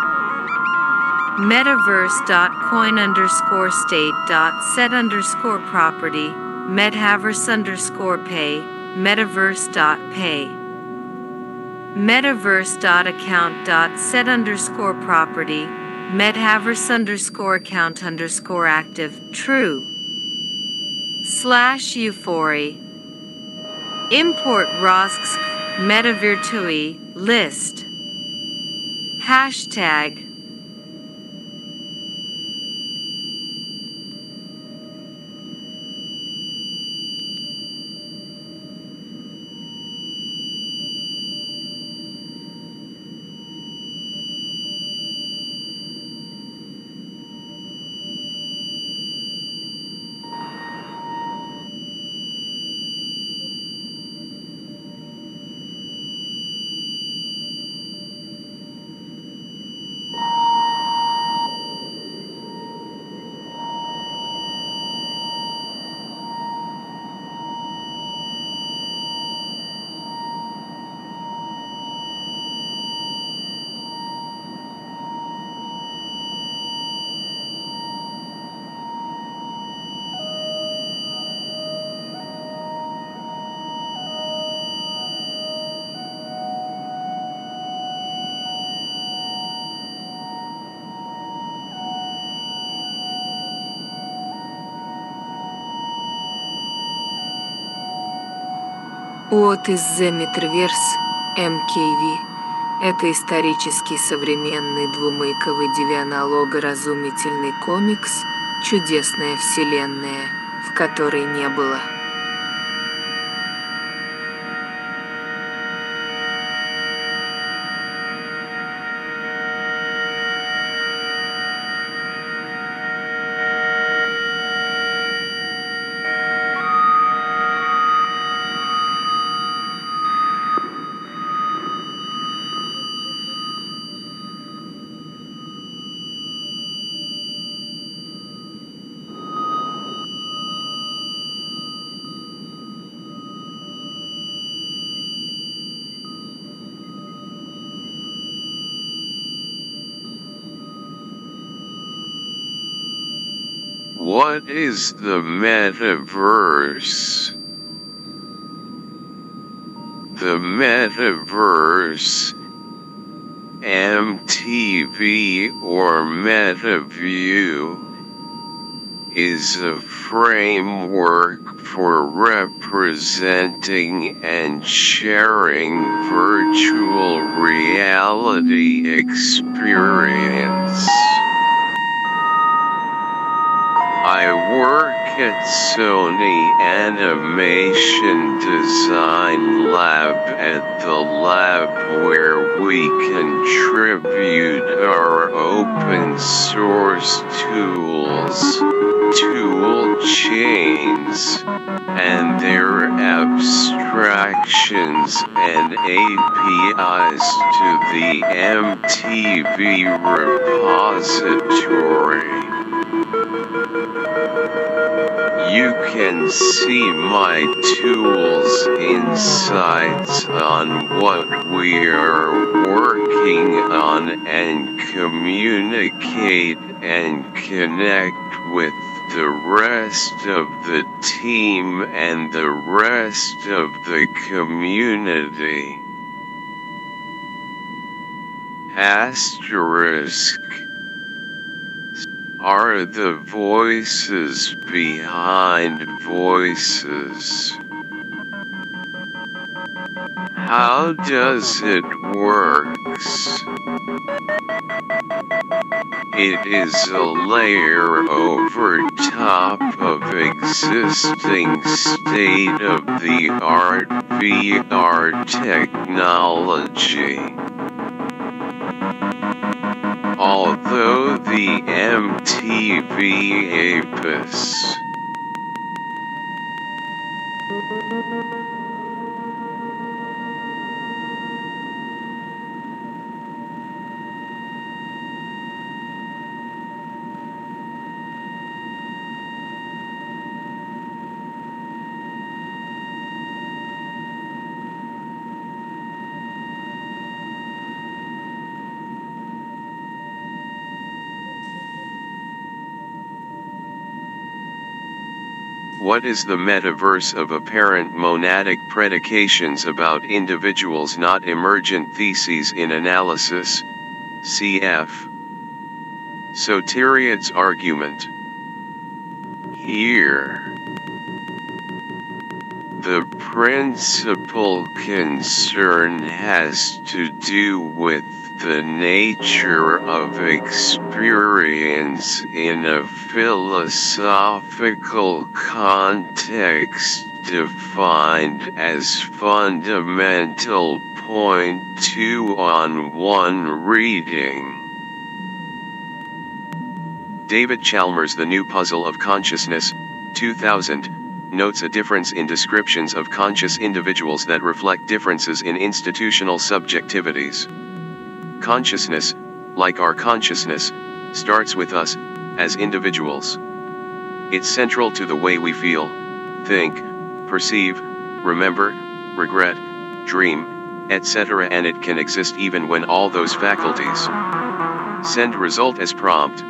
Metaverse.coin underscore state dot set underscore property. Metaverse underscore pay. Metaverse.pay. Metaverse.account dot set underscore property. Metaverse underscore account underscore active. True. Slash euphoria. Import Rosks MetaVirtui list. Hashtag Is the Metaverse, MKV? Это исторический современный двумыковый девианалого-разумительный комикс «Чудесная вселенная», в которой не было is the metaverse? The metaverse, MTV or MetaView, is a framework for representing and sharing virtual reality experience. I work at Sony Animation Design Lab at the lab where we contribute our open source tools, tool chains, and their abstractions and APIs to the MTV repository. Can see my tools insights on what we are working on and communicate and connect with the rest of the team and the rest of the community. Asterisk are the voices behind voices. How does it works? It is a layer over top of existing state-of-the-art VR technology. Although the MTV Apis What is the metaverse of apparent monadic predications about individuals not emergent theses in analysis? Cf. Soteriot's argument. Here. The principal concern has to do with the nature of experience in a philosophical context defined as fundamental point 2 on 1 reading. David Chalmers The New Puzzle of Consciousness, 2000, notes a difference in descriptions of conscious individuals that reflect differences in institutional subjectivities. Consciousness, like our consciousness, starts with us, as individuals. It's central to the way we feel, think, perceive, remember, regret, dream, etc. and it can exist even when all those faculties. Send result as prompt.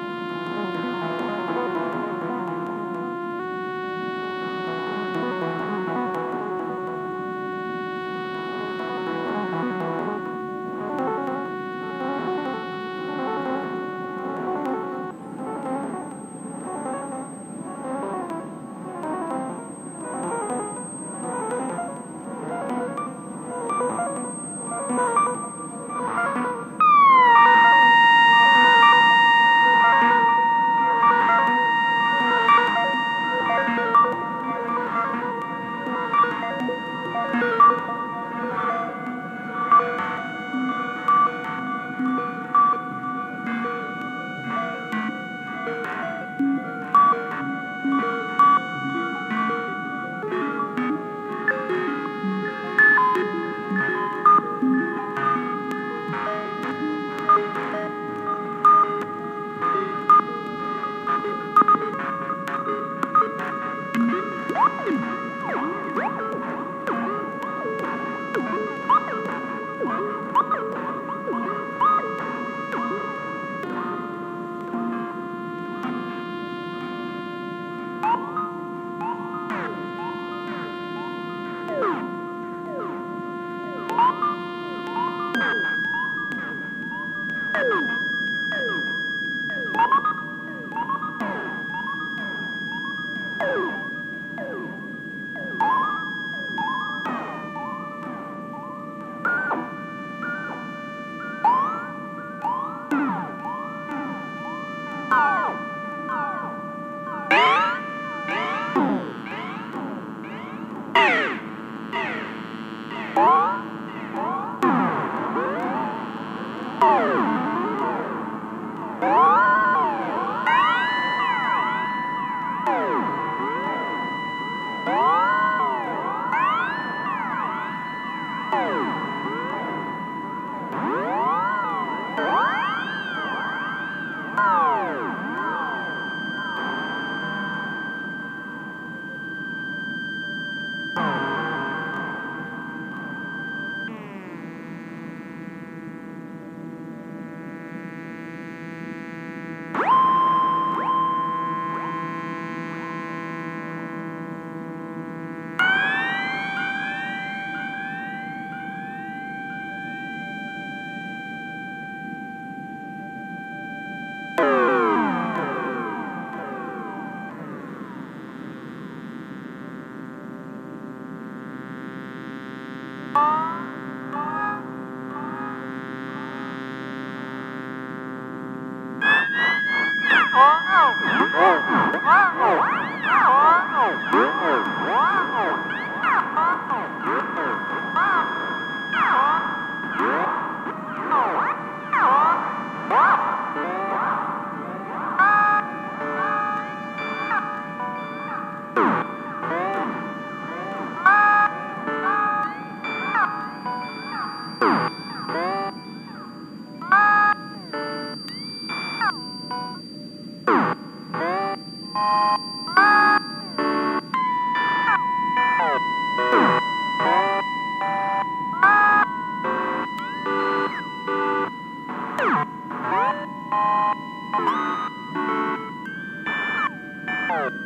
you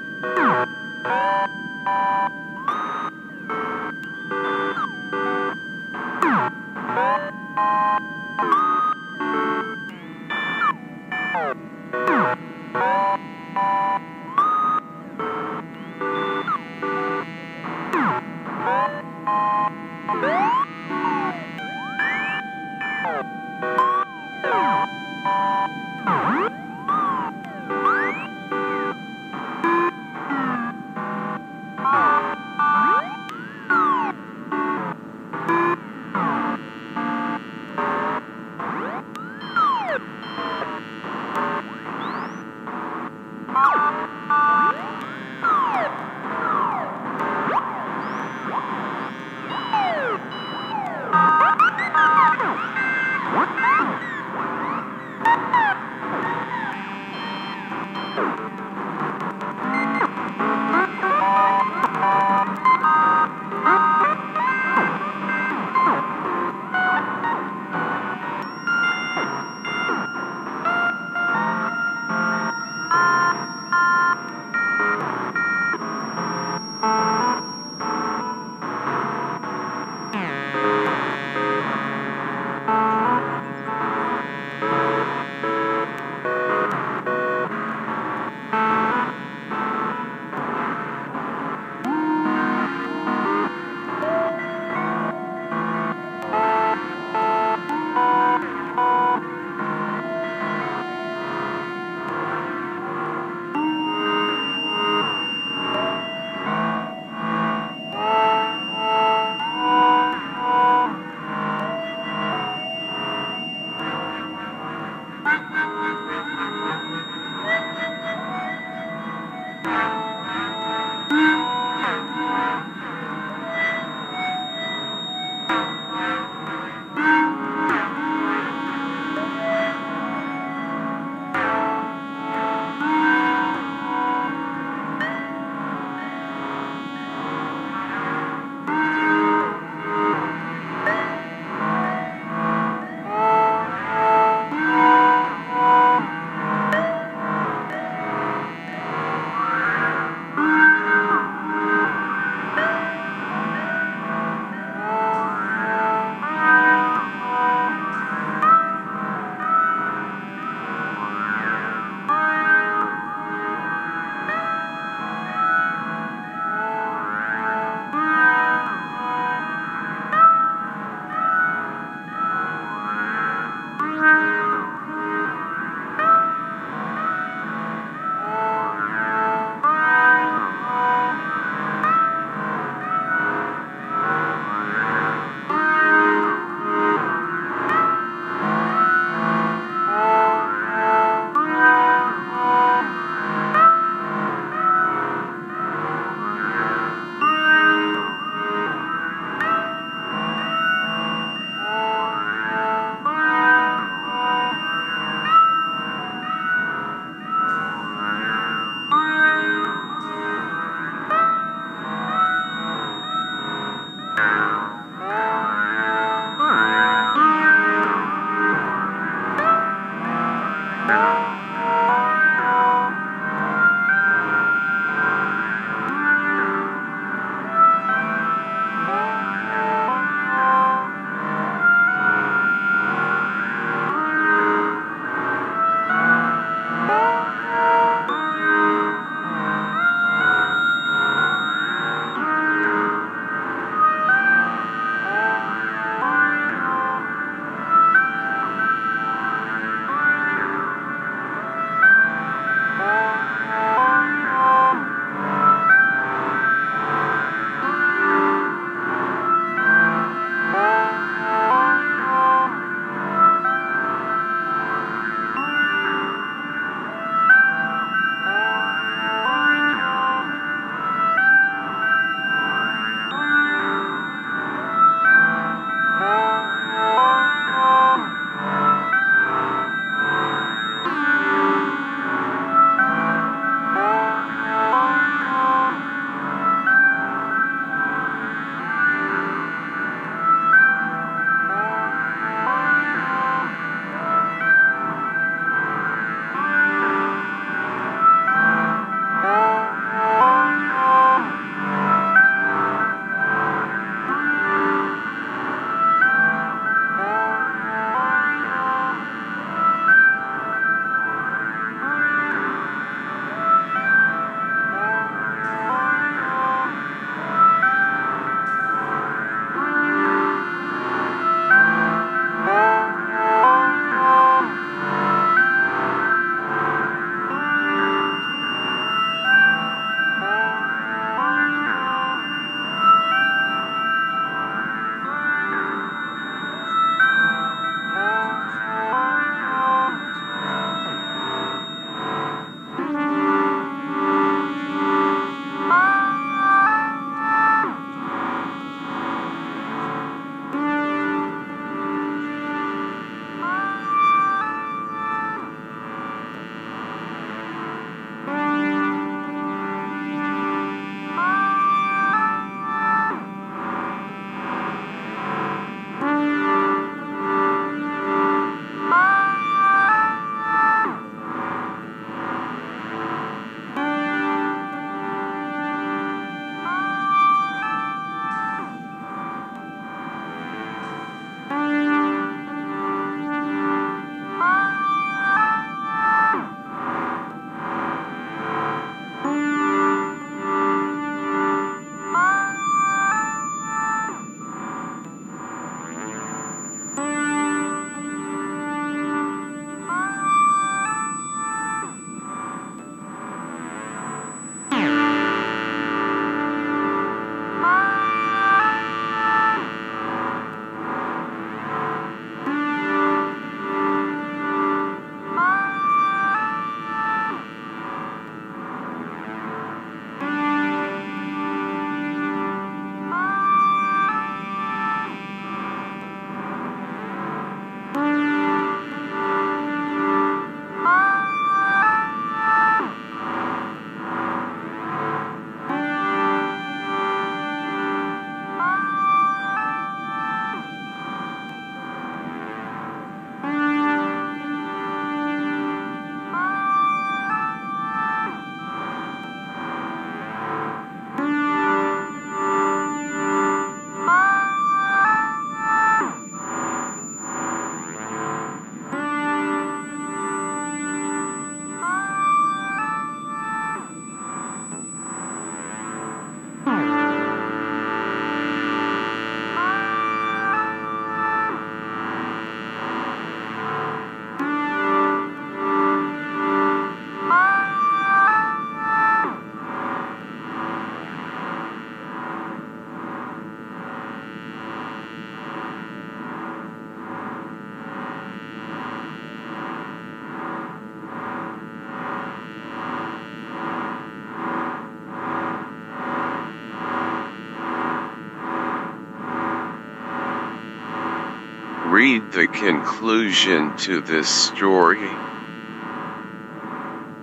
read the conclusion to this story.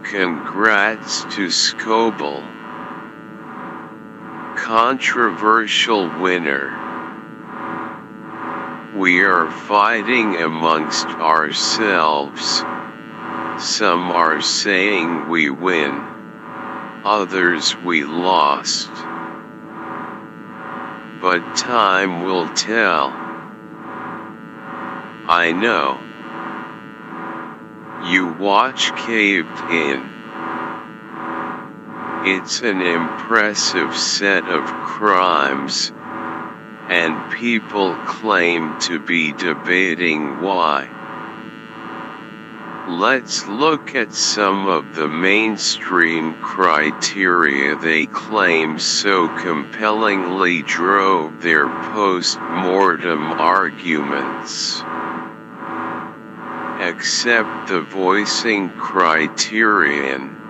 Congrats to Scoble. Controversial winner. We are fighting amongst ourselves. Some are saying we win. Others we lost. But time will tell. I know. You watch Caved In. It's an impressive set of crimes, and people claim to be debating why. Let's look at some of the mainstream criteria they claim so compellingly drove their post-mortem arguments. Accept the voicing criterion.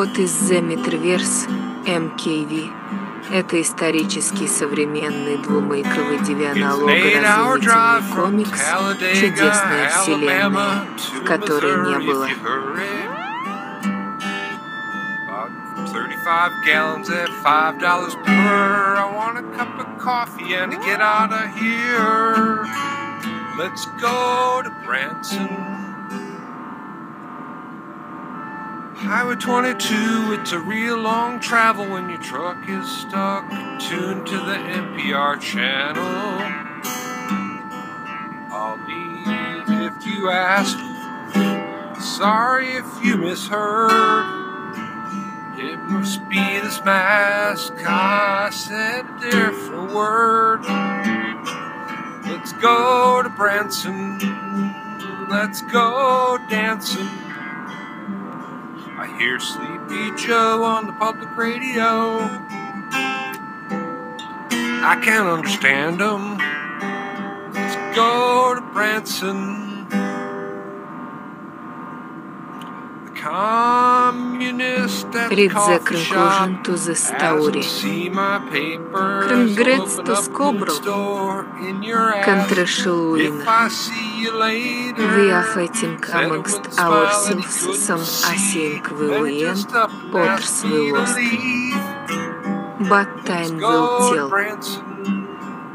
What is the Metaverse MKV? Это исторический современный двумыковый девианолого-развлекательный комикс «Чудесная вселенная», в которой не было. 35 gallons at five dollars per. I want a cup of coffee and to get out of here. Let's go to Branson. Highway 22, it's a real long travel when your truck is stuck tuned to the NPR channel. I'll leave if you ask. Sorry if you misheard. It must be this mask. I said a different word. Let's go to Branson. Let's go dancing. Hear Sleepy Joe on the public radio. I can't understand him. Let's go to Branson. The communist at the Read the coffee shop conclusion to the story. hasn't seen my papers. Congrats Open to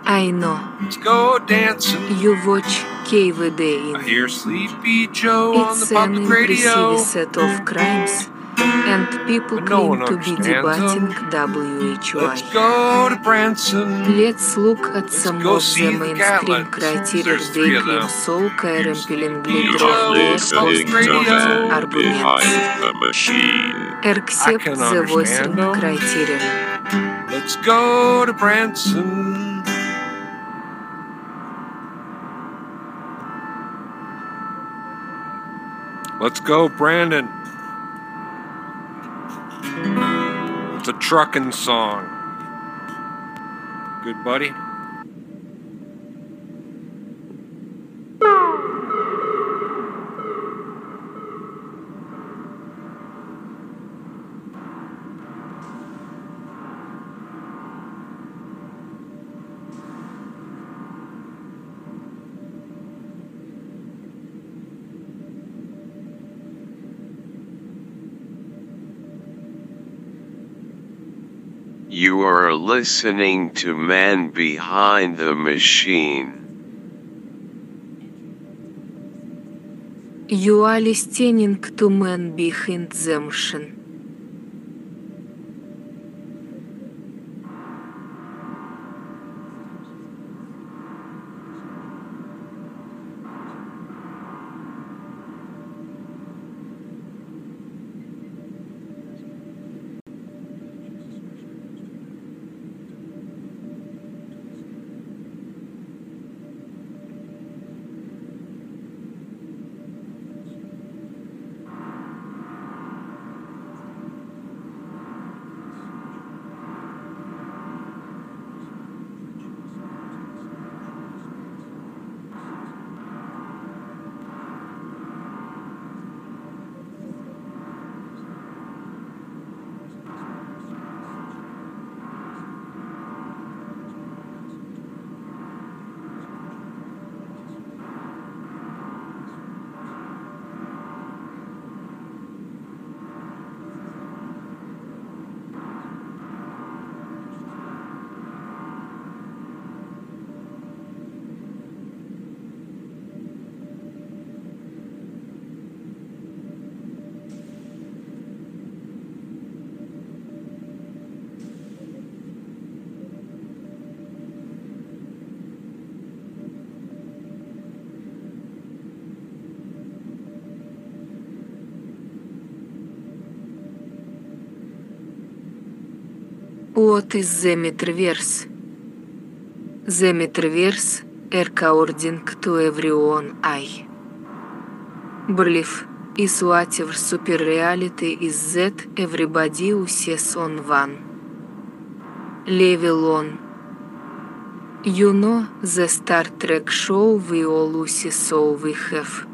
I see you later, We are fighting amongst ourselves, some are saying we win, others we lost. But time will tell. I know. Let's go dancing. You watch KVD I in. hear Sleepy Joe on the It's an public radio. impressive set of crimes, and people But claim to be debating Let's go to Branson. Let's look at some go of the the mainstream Gatlins. criteria There's three of Requiem them. Soul, Karen Pilling You Glitter, are listening to Man Arguments. Behind the Machine. Except the voicing criteria. Let's go to Branson. Let's go, Brandon. It's a trucking song. Good buddy. You are listening to Man Behind the Machine. You are listening to Man Behind the Machine. I believe, is whatever super reality is that everybody who sees on one level on. You know the Star Trek show we all Lucy so we have.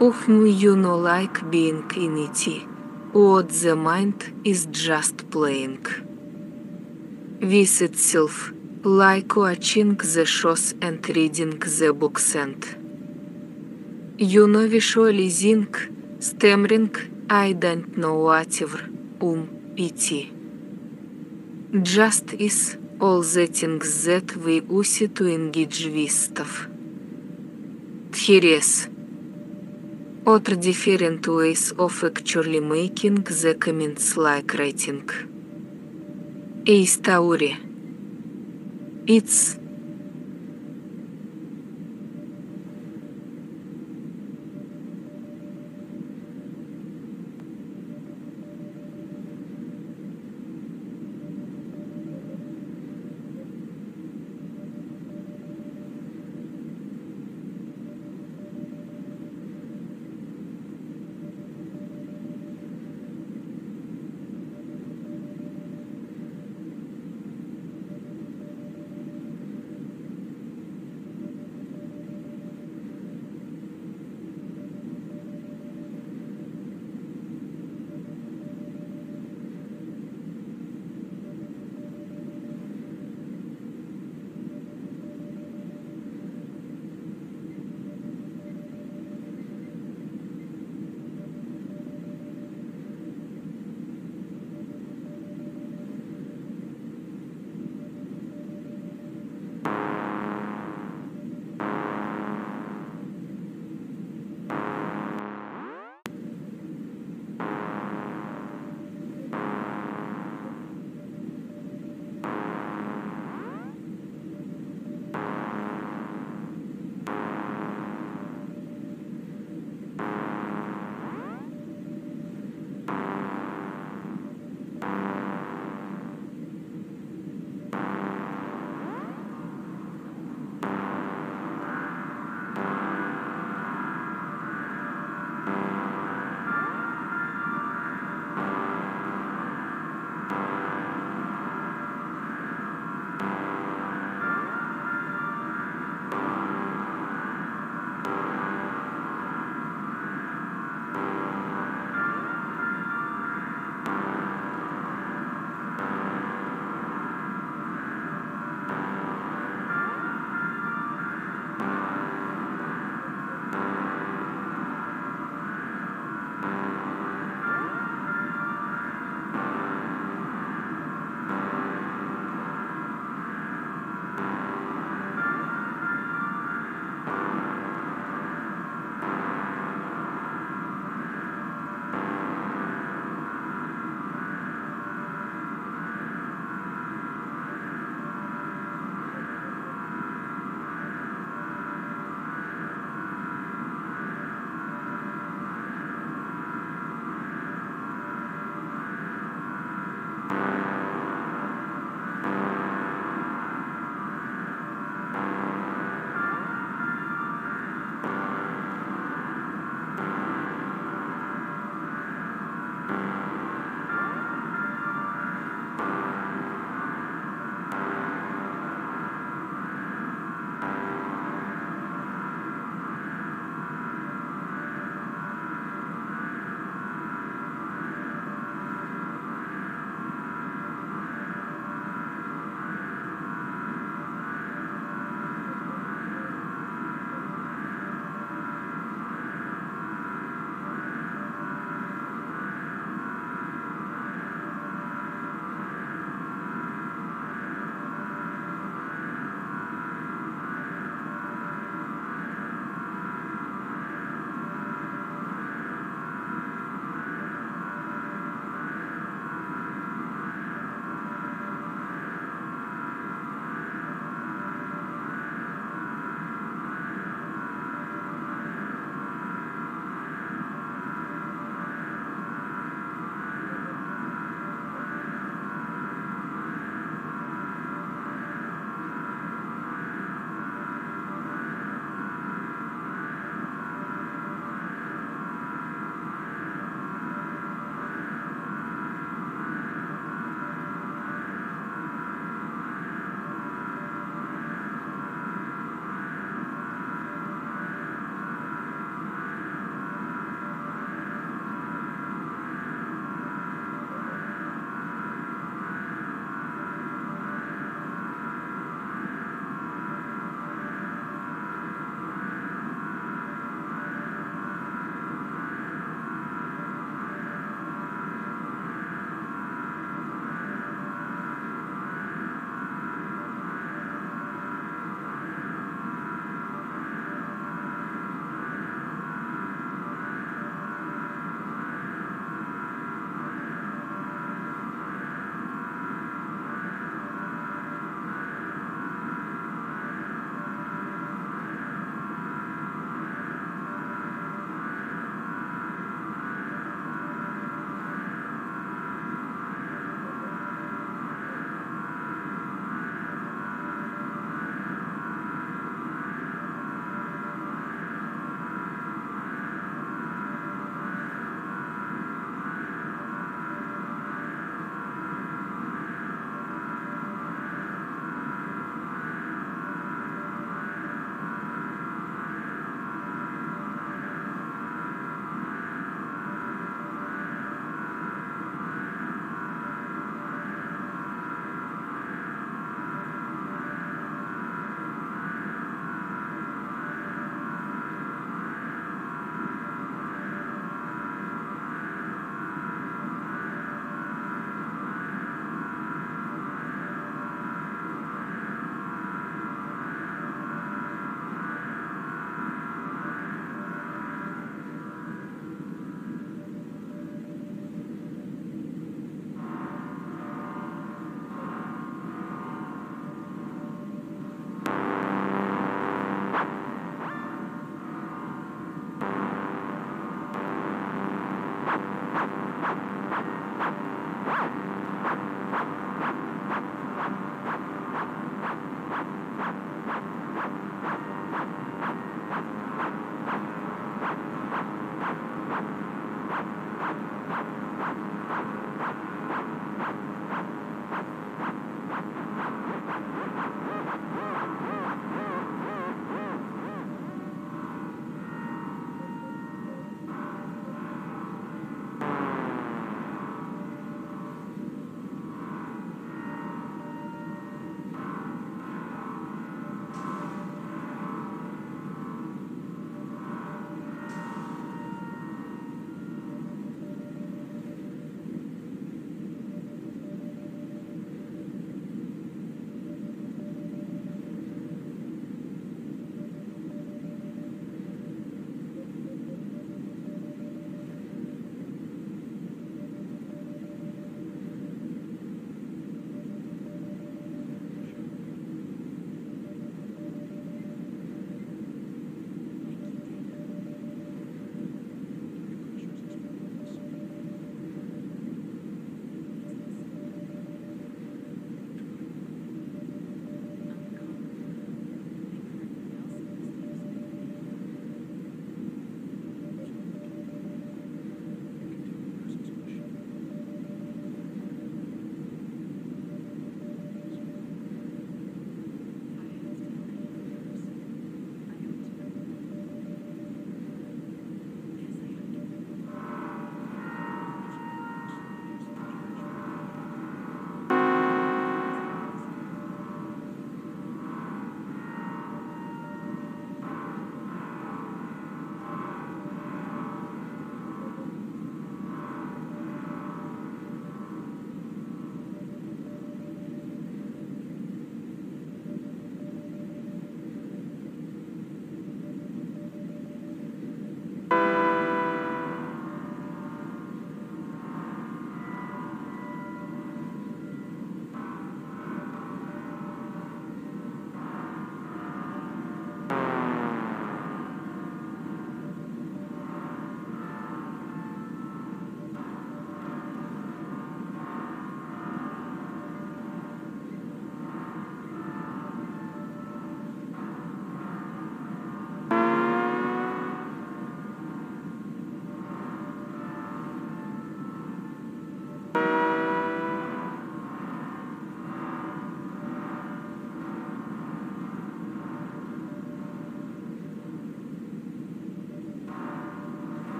Whom you know like being in it. What the mind is just playing. With itself, like watching the shows and reading the books and you know visualizing, stammering, I don't know whatever, um, it. Just is all things that we use to engage with stuff. Theories. Other different ways of actually making the comments like writing. A story. It's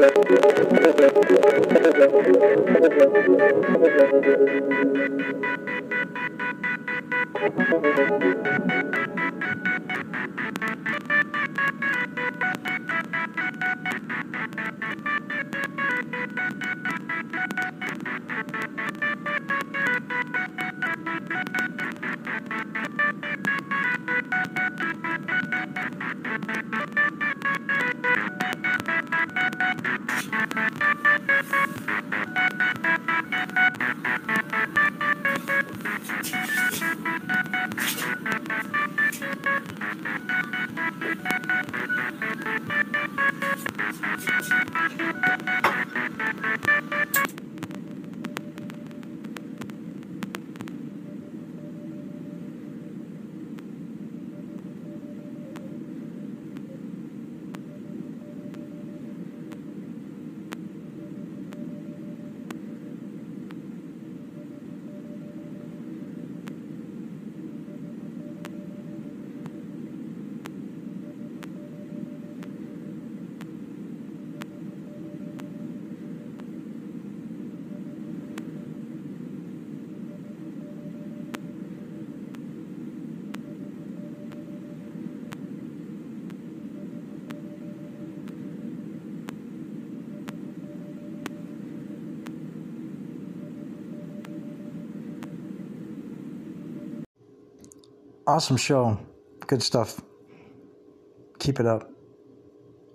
Thank you. Awesome show. Good stuff. Keep it up.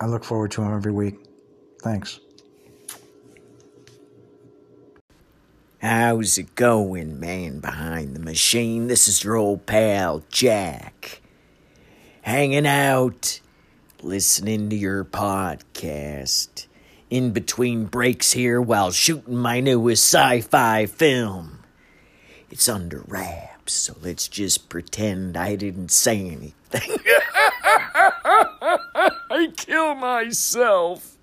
I look forward to them every week. Thanks. How's it going, man behind the machine? This is your old pal, Jack. Hanging out, listening to your podcast in between breaks here while shooting my newest sci fi film. It's under wraps, so let's just pretend I didn't say anything. <laughs> I kill myself.